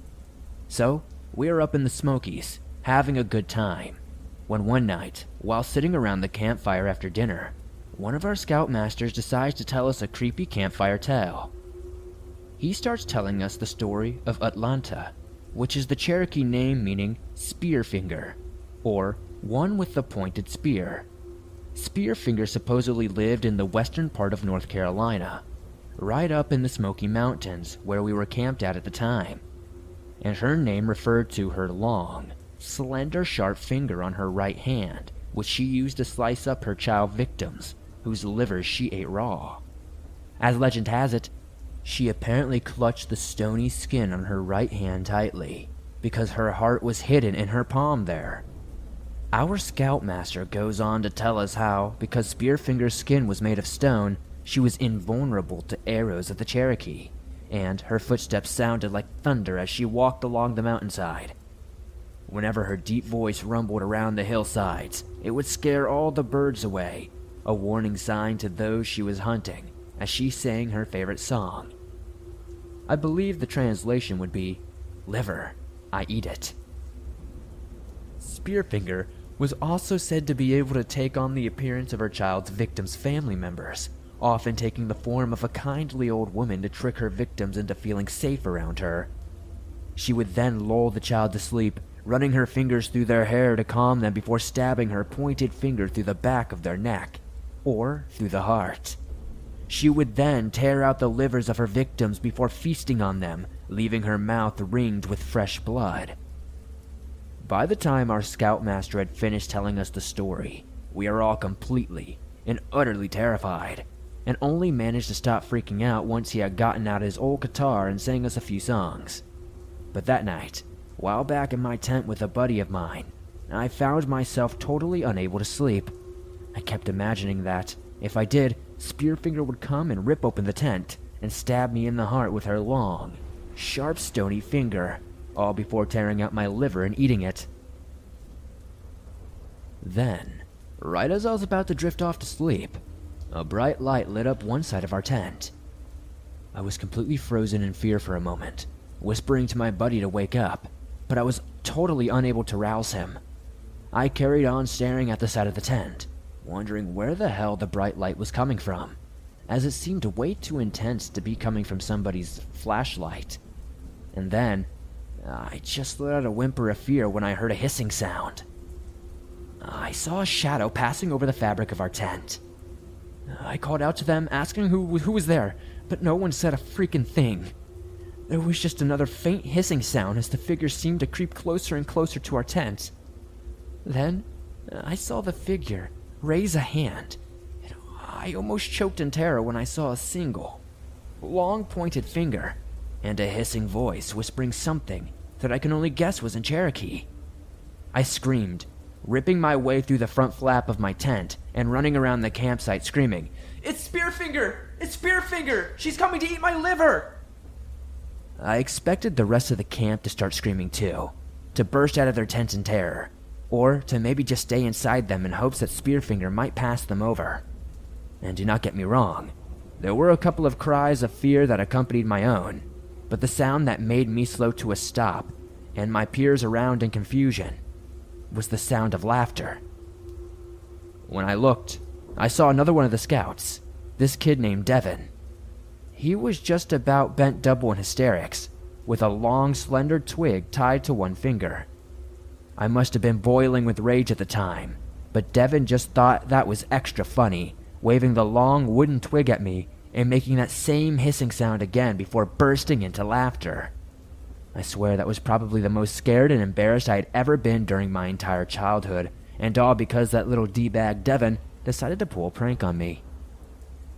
So, we are up in the Smokies, having a good time, when one night, while sitting around the campfire after dinner, one of our scoutmasters decides to tell us a creepy campfire tale. He starts telling us the story of Utlunta, which is the Cherokee name meaning Spearfinger, or one with the pointed spear. Spearfinger supposedly lived in the western part of North Carolina, right up in the Smoky Mountains where we were camped at at the time, and her name referred to her long, slender, sharp finger on her right hand, which she used to slice up her child victims, whose livers she ate raw. As legend has it, she apparently clutched the stony skin on her right hand tightly, because her heart was hidden in her palm there. Our scoutmaster goes on to tell us how, because Spearfinger's skin was made of stone, she was invulnerable to arrows of the Cherokee, and her footsteps sounded like thunder as she walked along the mountainside. Whenever her deep voice rumbled around the hillsides, it would scare all the birds away, a warning sign to those she was hunting as she sang her favorite song. I believe the translation would be, Liver, I eat it. Spearfinger was also said to be able to take on the appearance of her child's victims' family members, often taking the form of a kindly old woman to trick her victims into feeling safe around her. She would then lull the child to sleep, running her fingers through their hair to calm them before stabbing her pointed finger through the back of their neck, or through the heart. She would then tear out the livers of her victims before feasting on them, leaving her mouth ringed with fresh blood. By the time our scoutmaster had finished telling us the story, we are all completely and utterly terrified, and only managed to stop freaking out once he had gotten out his old guitar and sang us a few songs. But that night, while back in my tent with a buddy of mine, I found myself totally unable to sleep. I kept imagining that, if I did, Spearfinger would come and rip open the tent and stab me in the heart with her long, sharp, stony finger, all before tearing out my liver and eating it. Then, right as I was about to drift off to sleep, a bright light lit up one side of our tent. I was completely frozen in fear for a moment, whispering to my buddy to wake up, but I was totally unable to rouse him. I carried on staring at the side of the tent, wondering where the hell the bright light was coming from, as it seemed way too intense to be coming from somebody's flashlight. And then, I just let out a whimper of fear when I heard a hissing sound. I saw a shadow passing over the fabric of our tent. I called out to them, asking who, who was there, but no one said a freaking thing. There was just another faint hissing sound as the figure seemed to creep closer and closer to our tent. Then, I saw the figure raise a hand, and I almost choked in terror when I saw a single, long pointed finger and a hissing voice whispering something that I can only guess was in Cherokee. I screamed, ripping my way through the front flap of my tent and running around the campsite screaming, It's Spearfinger! It's Spearfinger! She's coming to eat my liver! I expected the rest of the camp to start screaming too, to burst out of their tents in terror, or to maybe just stay inside them in hopes that Spearfinger might pass them over. And do not get me wrong, there were a couple of cries of fear that accompanied my own, but the sound that made me slow to a stop, and my peers around in confusion, was the sound of laughter. When I looked, I saw another one of the scouts, this kid named Devin. He was just about bent double in hysterics, with a long, slender twig tied to one finger. I must have been boiling with rage at the time, but Devin just thought that was extra funny, waving the long wooden twig at me and making that same hissing sound again before bursting into laughter. I swear that was probably the most scared and embarrassed I had ever been during my entire childhood, and all because that little D-bag Devin decided to pull a prank on me.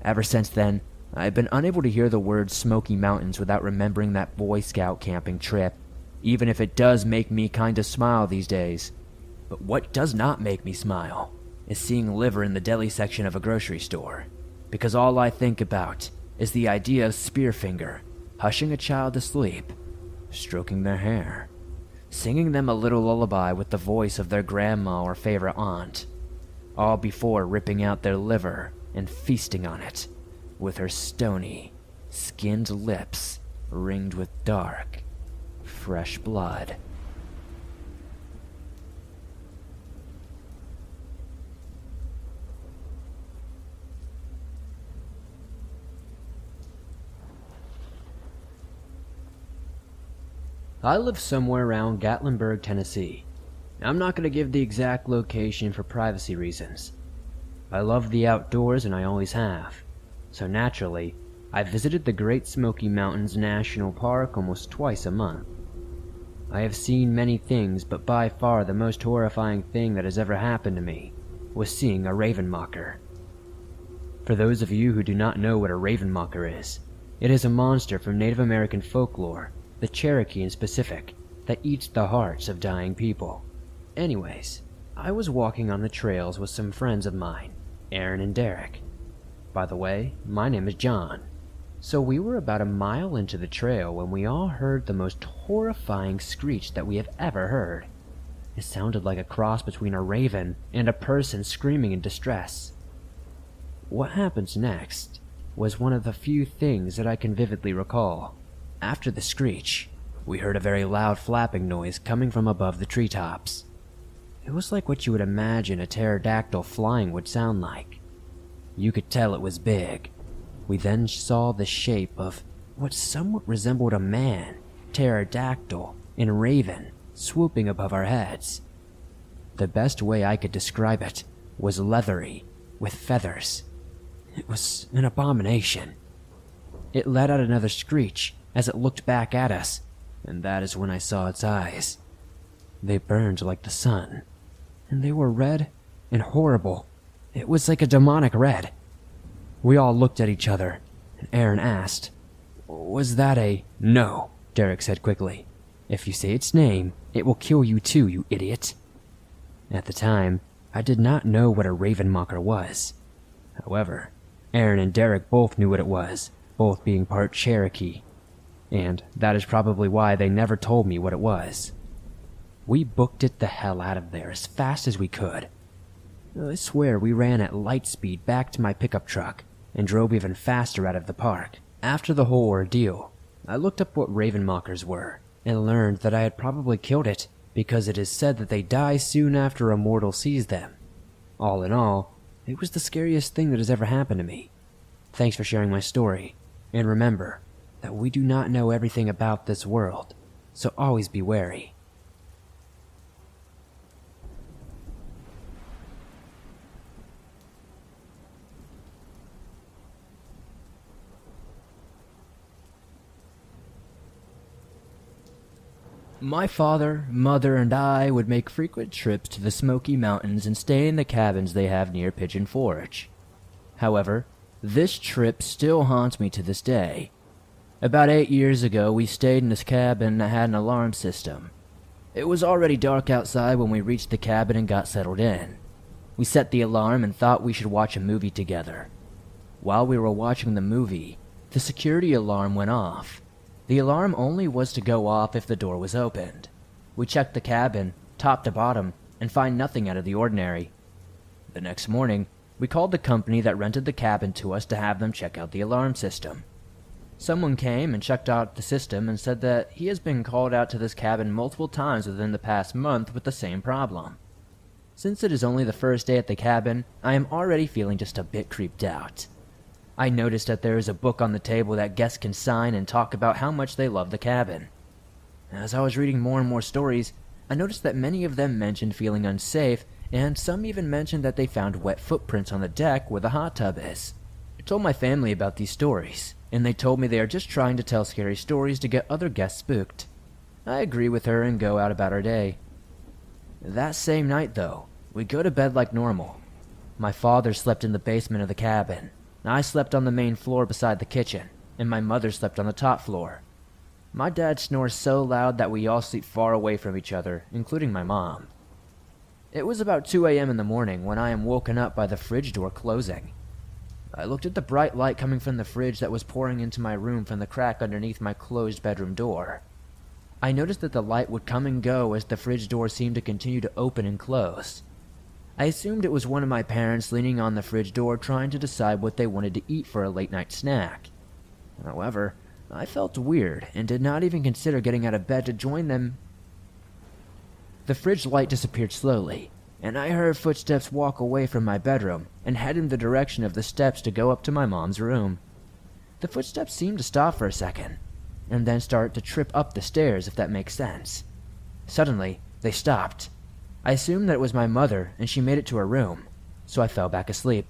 Ever since then, I've been unable to hear the word Smoky Mountains without remembering that Boy Scout camping trip, even if it does make me kinda smile these days. But what does not make me smile is seeing liver in the deli section of a grocery store, because all I think about is the idea of Spearfinger hushing a child to sleep, stroking their hair, singing them a little lullaby with the voice of their grandma or favorite aunt, all before ripping out their liver and feasting on it with her stony, skinned lips ringed with dark, fresh blood. I live somewhere around Gatlinburg, Tennessee. I'm not going to give the exact location for privacy reasons. I love the outdoors and I always have so naturally, I visited the Great Smoky Mountains National Park almost twice a month. I have seen many things, but by far the most horrifying thing that has ever happened to me was seeing a ravenmocker. For those of you who do not know what a ravenmocker is, it is a monster from Native American folklore, the Cherokee in specific, that eats the hearts of dying people. Anyways, I was walking on the trails with some friends of mine, Aaron and Derek. By the way, my name is John. So we were about a mile into the trail when we all heard the most horrifying screech that we have ever heard. It sounded like a cross between a raven and a person screaming in distress. What happens next was one of the few things that I can vividly recall. After the screech, we heard a very loud flapping noise coming from above the treetops. It was like what you would imagine a pterodactyl flying would sound like. You could tell it was big. We then saw the shape of what somewhat resembled a man, pterodactyl, and raven swooping above our heads. The best way I could describe it was leathery, with feathers. It was an abomination. It let out another screech as it looked back at us, and that is when I saw its eyes. They burned like the sun, and they were red and horrible. It was like a demonic red. We all looked at each other, and Aaron asked, Was that a. No, Derek said quickly. If you say its name, it will kill you too, you idiot. At the time, I did not know what a Ravenmocker was. However, Aaron and Derek both knew what it was, both being part Cherokee. And that is probably why they never told me what it was. We booked it the hell out of there as fast as we could. I swear we ran at light speed back to my pickup truck and drove even faster out of the park. After the whole ordeal, I looked up what Ravenmockers were and learned that I had probably killed it because it is said that they die soon after a mortal sees them. All in all, it was the scariest thing that has ever happened to me. Thanks for sharing my story, and remember that we do not know everything about this world, so always be wary. My father, mother, and I would make frequent trips to the Smoky Mountains and stay in the cabins they have near Pigeon Forge. However, this trip still haunts me to this day. About eight years ago, we stayed in this cabin that had an alarm system. It was already dark outside when we reached the cabin and got settled in. We set the alarm and thought we should watch a movie together. While we were watching the movie, the security alarm went off. The alarm only was to go off if the door was opened. We checked the cabin, top to bottom, and find nothing out of the ordinary. The next morning, we called the company that rented the cabin to us to have them check out the alarm system. Someone came and checked out the system and said that he has been called out to this cabin multiple times within the past month with the same problem. Since it is only the first day at the cabin, I am already feeling just a bit creeped out. I noticed that there is a book on the table that guests can sign and talk about how much they love the cabin. As I was reading more and more stories, I noticed that many of them mentioned feeling unsafe, and some even mentioned that they found wet footprints on the deck where the hot tub is. I told my family about these stories, and they told me they are just trying to tell scary stories to get other guests spooked. I agree with her and go out about our day. That same night, though, we go to bed like normal. My father slept in the basement of the cabin, I slept on the main floor beside the kitchen, and my mother slept on the top floor. My dad snores so loud that we all sleep far away from each other, including my mom. It was about 2 a.m. in the morning when I am woken up by the fridge door closing. I looked at the bright light coming from the fridge that was pouring into my room from the crack underneath my closed bedroom door. I noticed that the light would come and go as the fridge door seemed to continue to open and close. I assumed it was one of my parents leaning on the fridge door trying to decide what they wanted to eat for a late night snack. However, I felt weird and did not even consider getting out of bed to join them. The fridge light disappeared slowly, and I heard footsteps walk away from my bedroom and head in the direction of the steps to go up to my mom's room. The footsteps seemed to stop for a second, and then start to trip up the stairs, if that makes sense. Suddenly, they stopped, I assumed that it was my mother and she made it to her room, so I fell back asleep.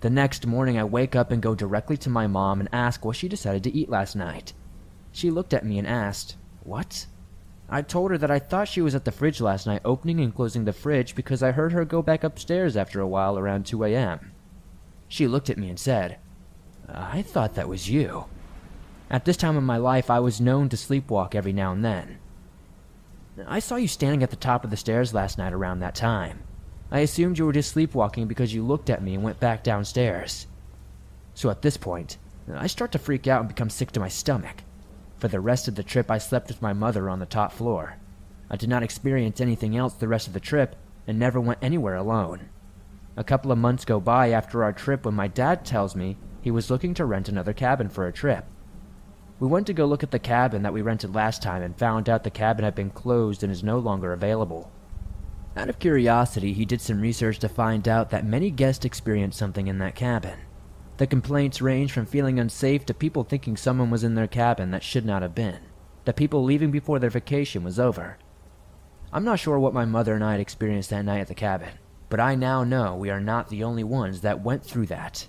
The next morning, I wake up and go directly to my mom and ask what she decided to eat last night. She looked at me and asked, What? I told her that I thought she was at the fridge last night opening and closing the fridge because I heard her go back upstairs after a while around 2 a.m. She looked at me and said, I thought that was you. At this time of my life, I was known to sleepwalk every now and then. I saw you standing at the top of the stairs last night around that time. I assumed you were just sleepwalking because you looked at me and went back downstairs. So at this point, I start to freak out and become sick to my stomach. For the rest of the trip, I slept with my mother on the top floor. I did not experience anything else the rest of the trip and never went anywhere alone. A couple of months go by after our trip when my dad tells me he was looking to rent another cabin for a trip. We went to go look at the cabin that we rented last time and found out the cabin had been closed and is no longer available. Out of curiosity, he did some research to find out that many guests experienced something in that cabin. The complaints range from feeling unsafe to people thinking someone was in their cabin that should not have been, to people leaving before their vacation was over. I'm not sure what my mother and I had experienced that night at the cabin, but I now know we are not the only ones that went through that.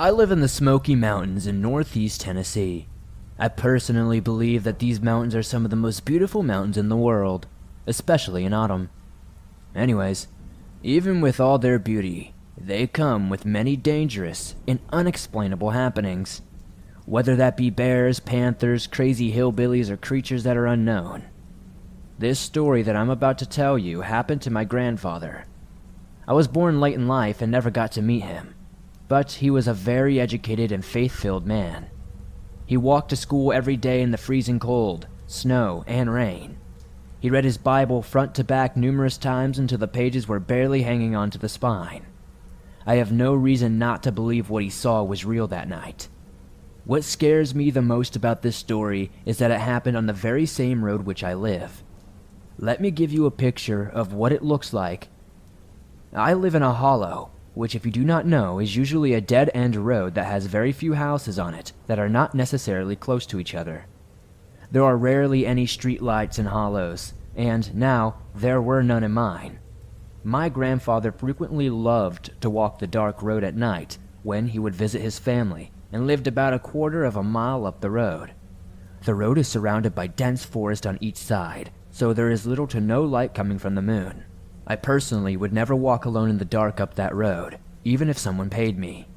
I live in the Smoky Mountains in northeast Tennessee. I personally believe that these mountains are some of the most beautiful mountains in the world, especially in autumn. Anyways, even with all their beauty, they come with many dangerous and unexplainable happenings. Whether that be bears, panthers, crazy hillbillies, or creatures that are unknown. This story that I'm about to tell you happened to my grandfather. I was born late in life and never got to meet him, but he was a very educated and faith filled man. He walked to school every day in the freezing cold, snow, and rain. He read his Bible front to back numerous times until the pages were barely hanging onto the spine. I have no reason not to believe what he saw was real that night. What scares me the most about this story is that it happened on the very same road which I live. Let me give you a picture of what it looks like. I live in a hollow, which, if you do not know, is usually a dead end road that has very few houses on it that are not necessarily close to each other. There are rarely any street lights in hollows, and now there were none in mine. My grandfather frequently loved to walk the dark road at night when he would visit his family and lived about a quarter of a mile up the road. The road is surrounded by dense forest on each side, so there is little to no light coming from the moon. I personally would never walk alone in the dark up that road, even if someone paid me.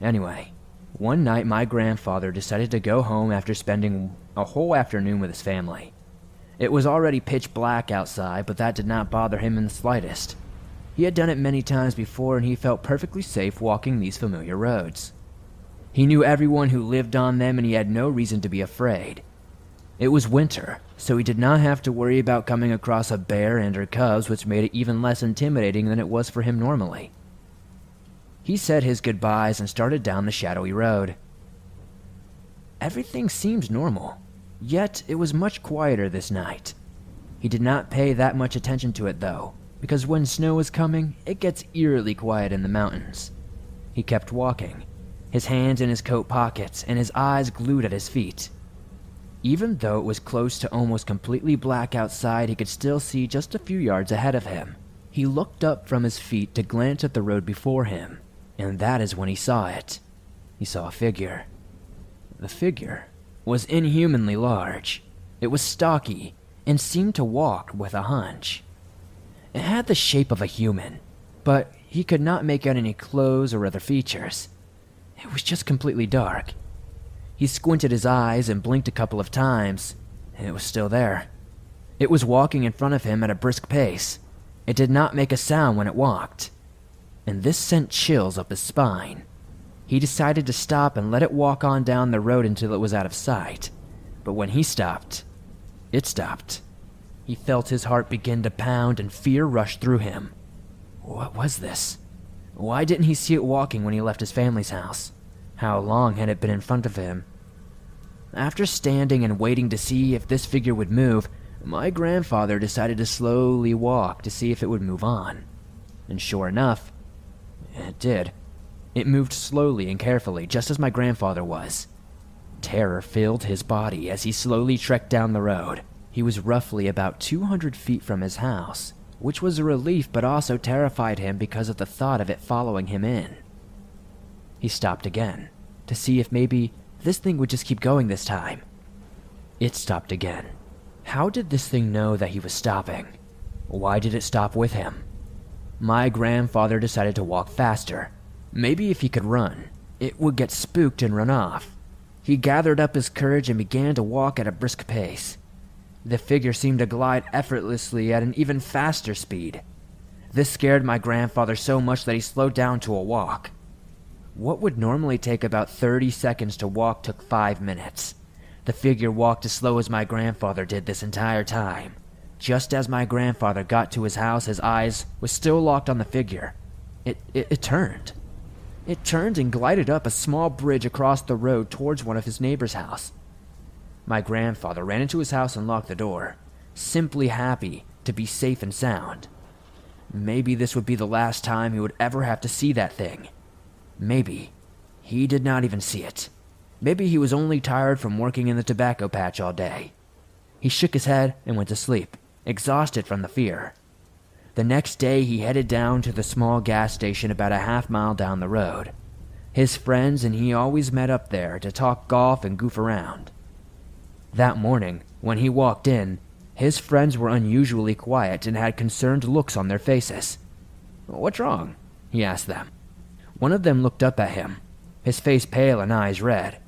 Anyway, one night my grandfather decided to go home after spending a whole afternoon with his family. It was already pitch black outside, but that did not bother him in the slightest. He had done it many times before and he felt perfectly safe walking these familiar roads. He knew everyone who lived on them and he had no reason to be afraid. It was winter, so he did not have to worry about coming across a bear and her cubs, which made it even less intimidating than it was for him normally. He said his goodbyes and started down the shadowy road. Everything seemed normal, yet it was much quieter this night. He did not pay that much attention to it, though, because when snow is coming, it gets eerily quiet in the mountains. He kept walking, his hands in his coat pockets and his eyes glued at his feet. Even though it was close to almost completely black outside, he could still see just a few yards ahead of him. He looked up from his feet to glance at the road before him, and that is when he saw it. He saw a figure. The figure was inhumanly large. It was stocky and seemed to walk with a hunch. It had the shape of a human, but he could not make out any clothes or other features. It was just completely dark. He squinted his eyes and blinked a couple of times, and it was still there. It was walking in front of him at a brisk pace. It did not make a sound when it walked, and this sent chills up his spine. He decided to stop and let it walk on down the road until it was out of sight. But when he stopped, it stopped. He felt his heart begin to pound and fear rushed through him. What was this? Why didn't he see it walking when he left his family's house? How long had it been in front of him? After standing and waiting to see if this figure would move, my grandfather decided to slowly walk to see if it would move on. And sure enough, it did. It moved slowly and carefully, just as my grandfather was. Terror filled his body as he slowly trekked down the road. He was roughly about 200 feet from his house, which was a relief but also terrified him because of the thought of it following him in. He stopped again, to see if maybe this thing would just keep going this time. It stopped again. How did this thing know that he was stopping? Why did it stop with him? My grandfather decided to walk faster. Maybe if he could run, it would get spooked and run off. He gathered up his courage and began to walk at a brisk pace. The figure seemed to glide effortlessly at an even faster speed. This scared my grandfather so much that he slowed down to a walk. What would normally take about 30 seconds to walk took 5 minutes. The figure walked as slow as my grandfather did this entire time. Just as my grandfather got to his house, his eyes was still locked on the figure. It, it, it turned. It turned and glided up a small bridge across the road towards one of his neighbor's house. My grandfather ran into his house and locked the door, simply happy to be safe and sound. Maybe this would be the last time he would ever have to see that thing. Maybe he did not even see it. Maybe he was only tired from working in the tobacco patch all day. He shook his head and went to sleep, exhausted from the fear. The next day, he headed down to the small gas station about a half mile down the road. His friends and he always met up there to talk golf and goof around. That morning, when he walked in, His friends were unusually quiet and had concerned looks on their faces. What's wrong? he asked them. One of them looked up at him, his face pale and eyes red.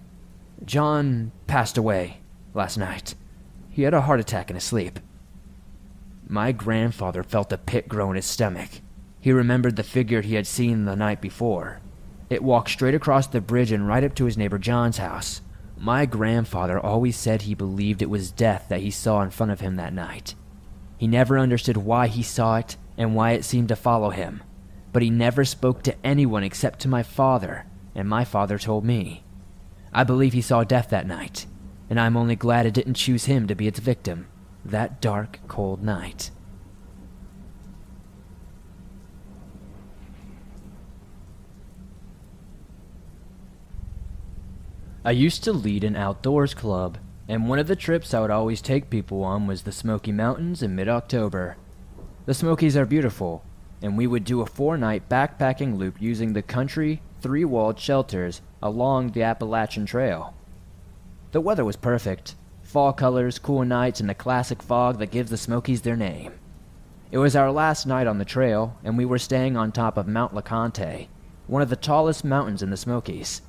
John passed away last night. He had a heart attack in his sleep. My grandfather felt a pit grow in his stomach. He remembered the figure he had seen the night before. It walked straight across the bridge and right up to his neighbor John's house. My grandfather always said he believed it was death that he saw in front of him that night. He never understood why he saw it and why it seemed to follow him, but he never spoke to anyone except to my father, and my father told me. I believe he saw death that night, and I'm only glad it didn't choose him to be its victim that dark, cold night. I used to lead an outdoors club, and one of the trips I would always take people on was the Smoky Mountains in mid October. The Smokies are beautiful, and we would do a four night backpacking loop using the country, three walled shelters along the Appalachian Trail. The weather was perfect fall colors, cool nights, and the classic fog that gives the Smokies their name. It was our last night on the trail, and we were staying on top of Mount LeConte, one of the tallest mountains in the Smokies.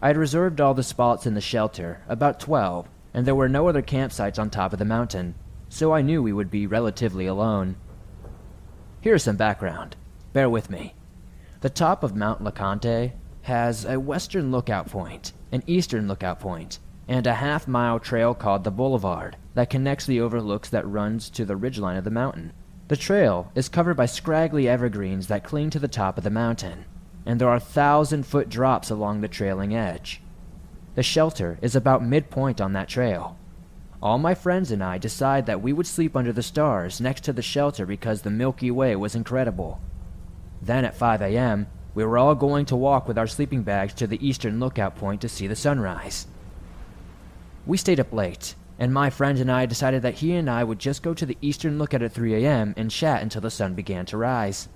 I had reserved all the spots in the shelter, about 12, and there were no other campsites on top of the mountain, so I knew we would be relatively alone. Here's some background. Bear with me. The top of Mount LeConte has a western lookout point, an eastern lookout point, and a half mile trail called the Boulevard that connects the overlooks that runs to the ridgeline of the mountain. The trail is covered by scraggly evergreens that cling to the top of the mountain, and there are thousand foot drops along the trailing edge. The shelter is about midpoint on that trail. All my friends and I decided that we would sleep under the stars next to the shelter because the Milky Way was incredible. Then at 5 a.m., we were all going to walk with our sleeping bags to the eastern lookout point to see the sunrise. We stayed up late, and my friend and I decided that he and I would just go to the eastern lookout at 3 a.m. and chat until the sun began to rise.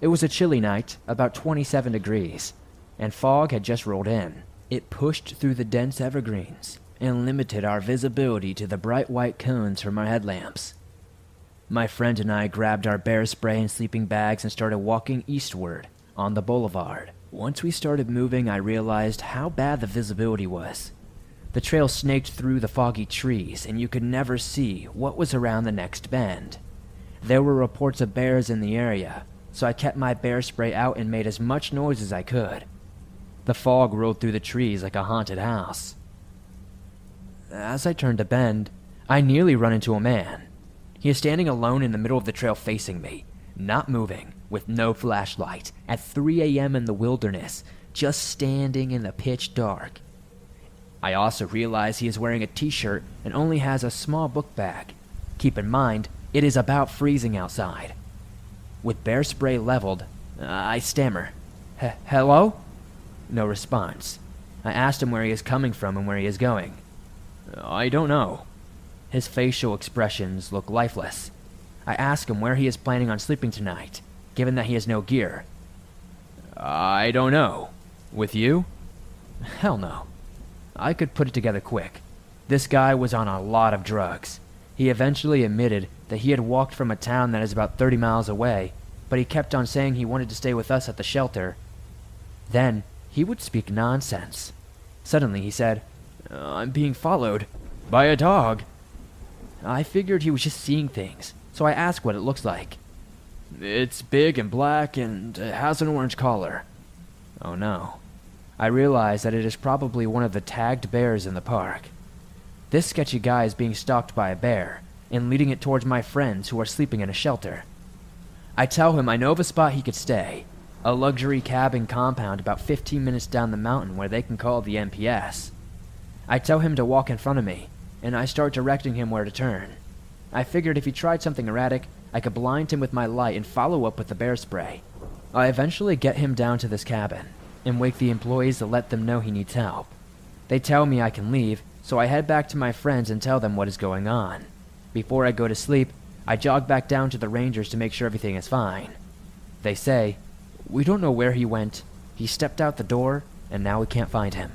It was a chilly night, about 27 degrees, and fog had just rolled in. It pushed through the dense evergreens and limited our visibility to the bright white cones from our headlamps. My friend and I grabbed our bear spray and sleeping bags and started walking eastward on the boulevard. Once we started moving, I realized how bad the visibility was. The trail snaked through the foggy trees, and you could never see what was around the next bend. There were reports of bears in the area, so I kept my bear spray out and made as much noise as I could. The fog rolled through the trees like a haunted house. As I turned a bend, I nearly run into a man. He is standing alone in the middle of the trail facing me, not moving, with no flashlight, at 3 a.m. in the wilderness, just standing in the pitch dark. I also realize he is wearing a t shirt and only has a small book bag. Keep in mind, it is about freezing outside. With bear spray leveled, I stammer, Hello? No response. I asked him where he is coming from and where he is going. I don't know. His facial expressions look lifeless. I ask him where he is planning on sleeping tonight, given that he has no gear. I don't know. With you? Hell no. I could put it together quick. This guy was on a lot of drugs. He eventually admitted that he had walked from a town that is about 30 miles away, but he kept on saying he wanted to stay with us at the shelter. Then, he would speak nonsense. Suddenly, he said, Uh, I'm being followed by a dog. I figured he was just seeing things, so I asked what it looks like. It's big and black and it has an orange collar. Oh no. I realize that it is probably one of the tagged bears in the park. This sketchy guy is being stalked by a bear and leading it towards my friends who are sleeping in a shelter. I tell him I know of a spot he could stay, a luxury cabin compound about 15 minutes down the mountain where they can call the NPS. I tell him to walk in front of me, and I start directing him where to turn. I figured if he tried something erratic, I could blind him with my light and follow up with the bear spray. I eventually get him down to this cabin and wake the employees to let them know he needs help. They tell me I can leave, so I head back to my friends and tell them what is going on. Before I go to sleep, I jog back down to the Rangers to make sure everything is fine. They say, We don't know where he went. He stepped out the door, and now we can't find him.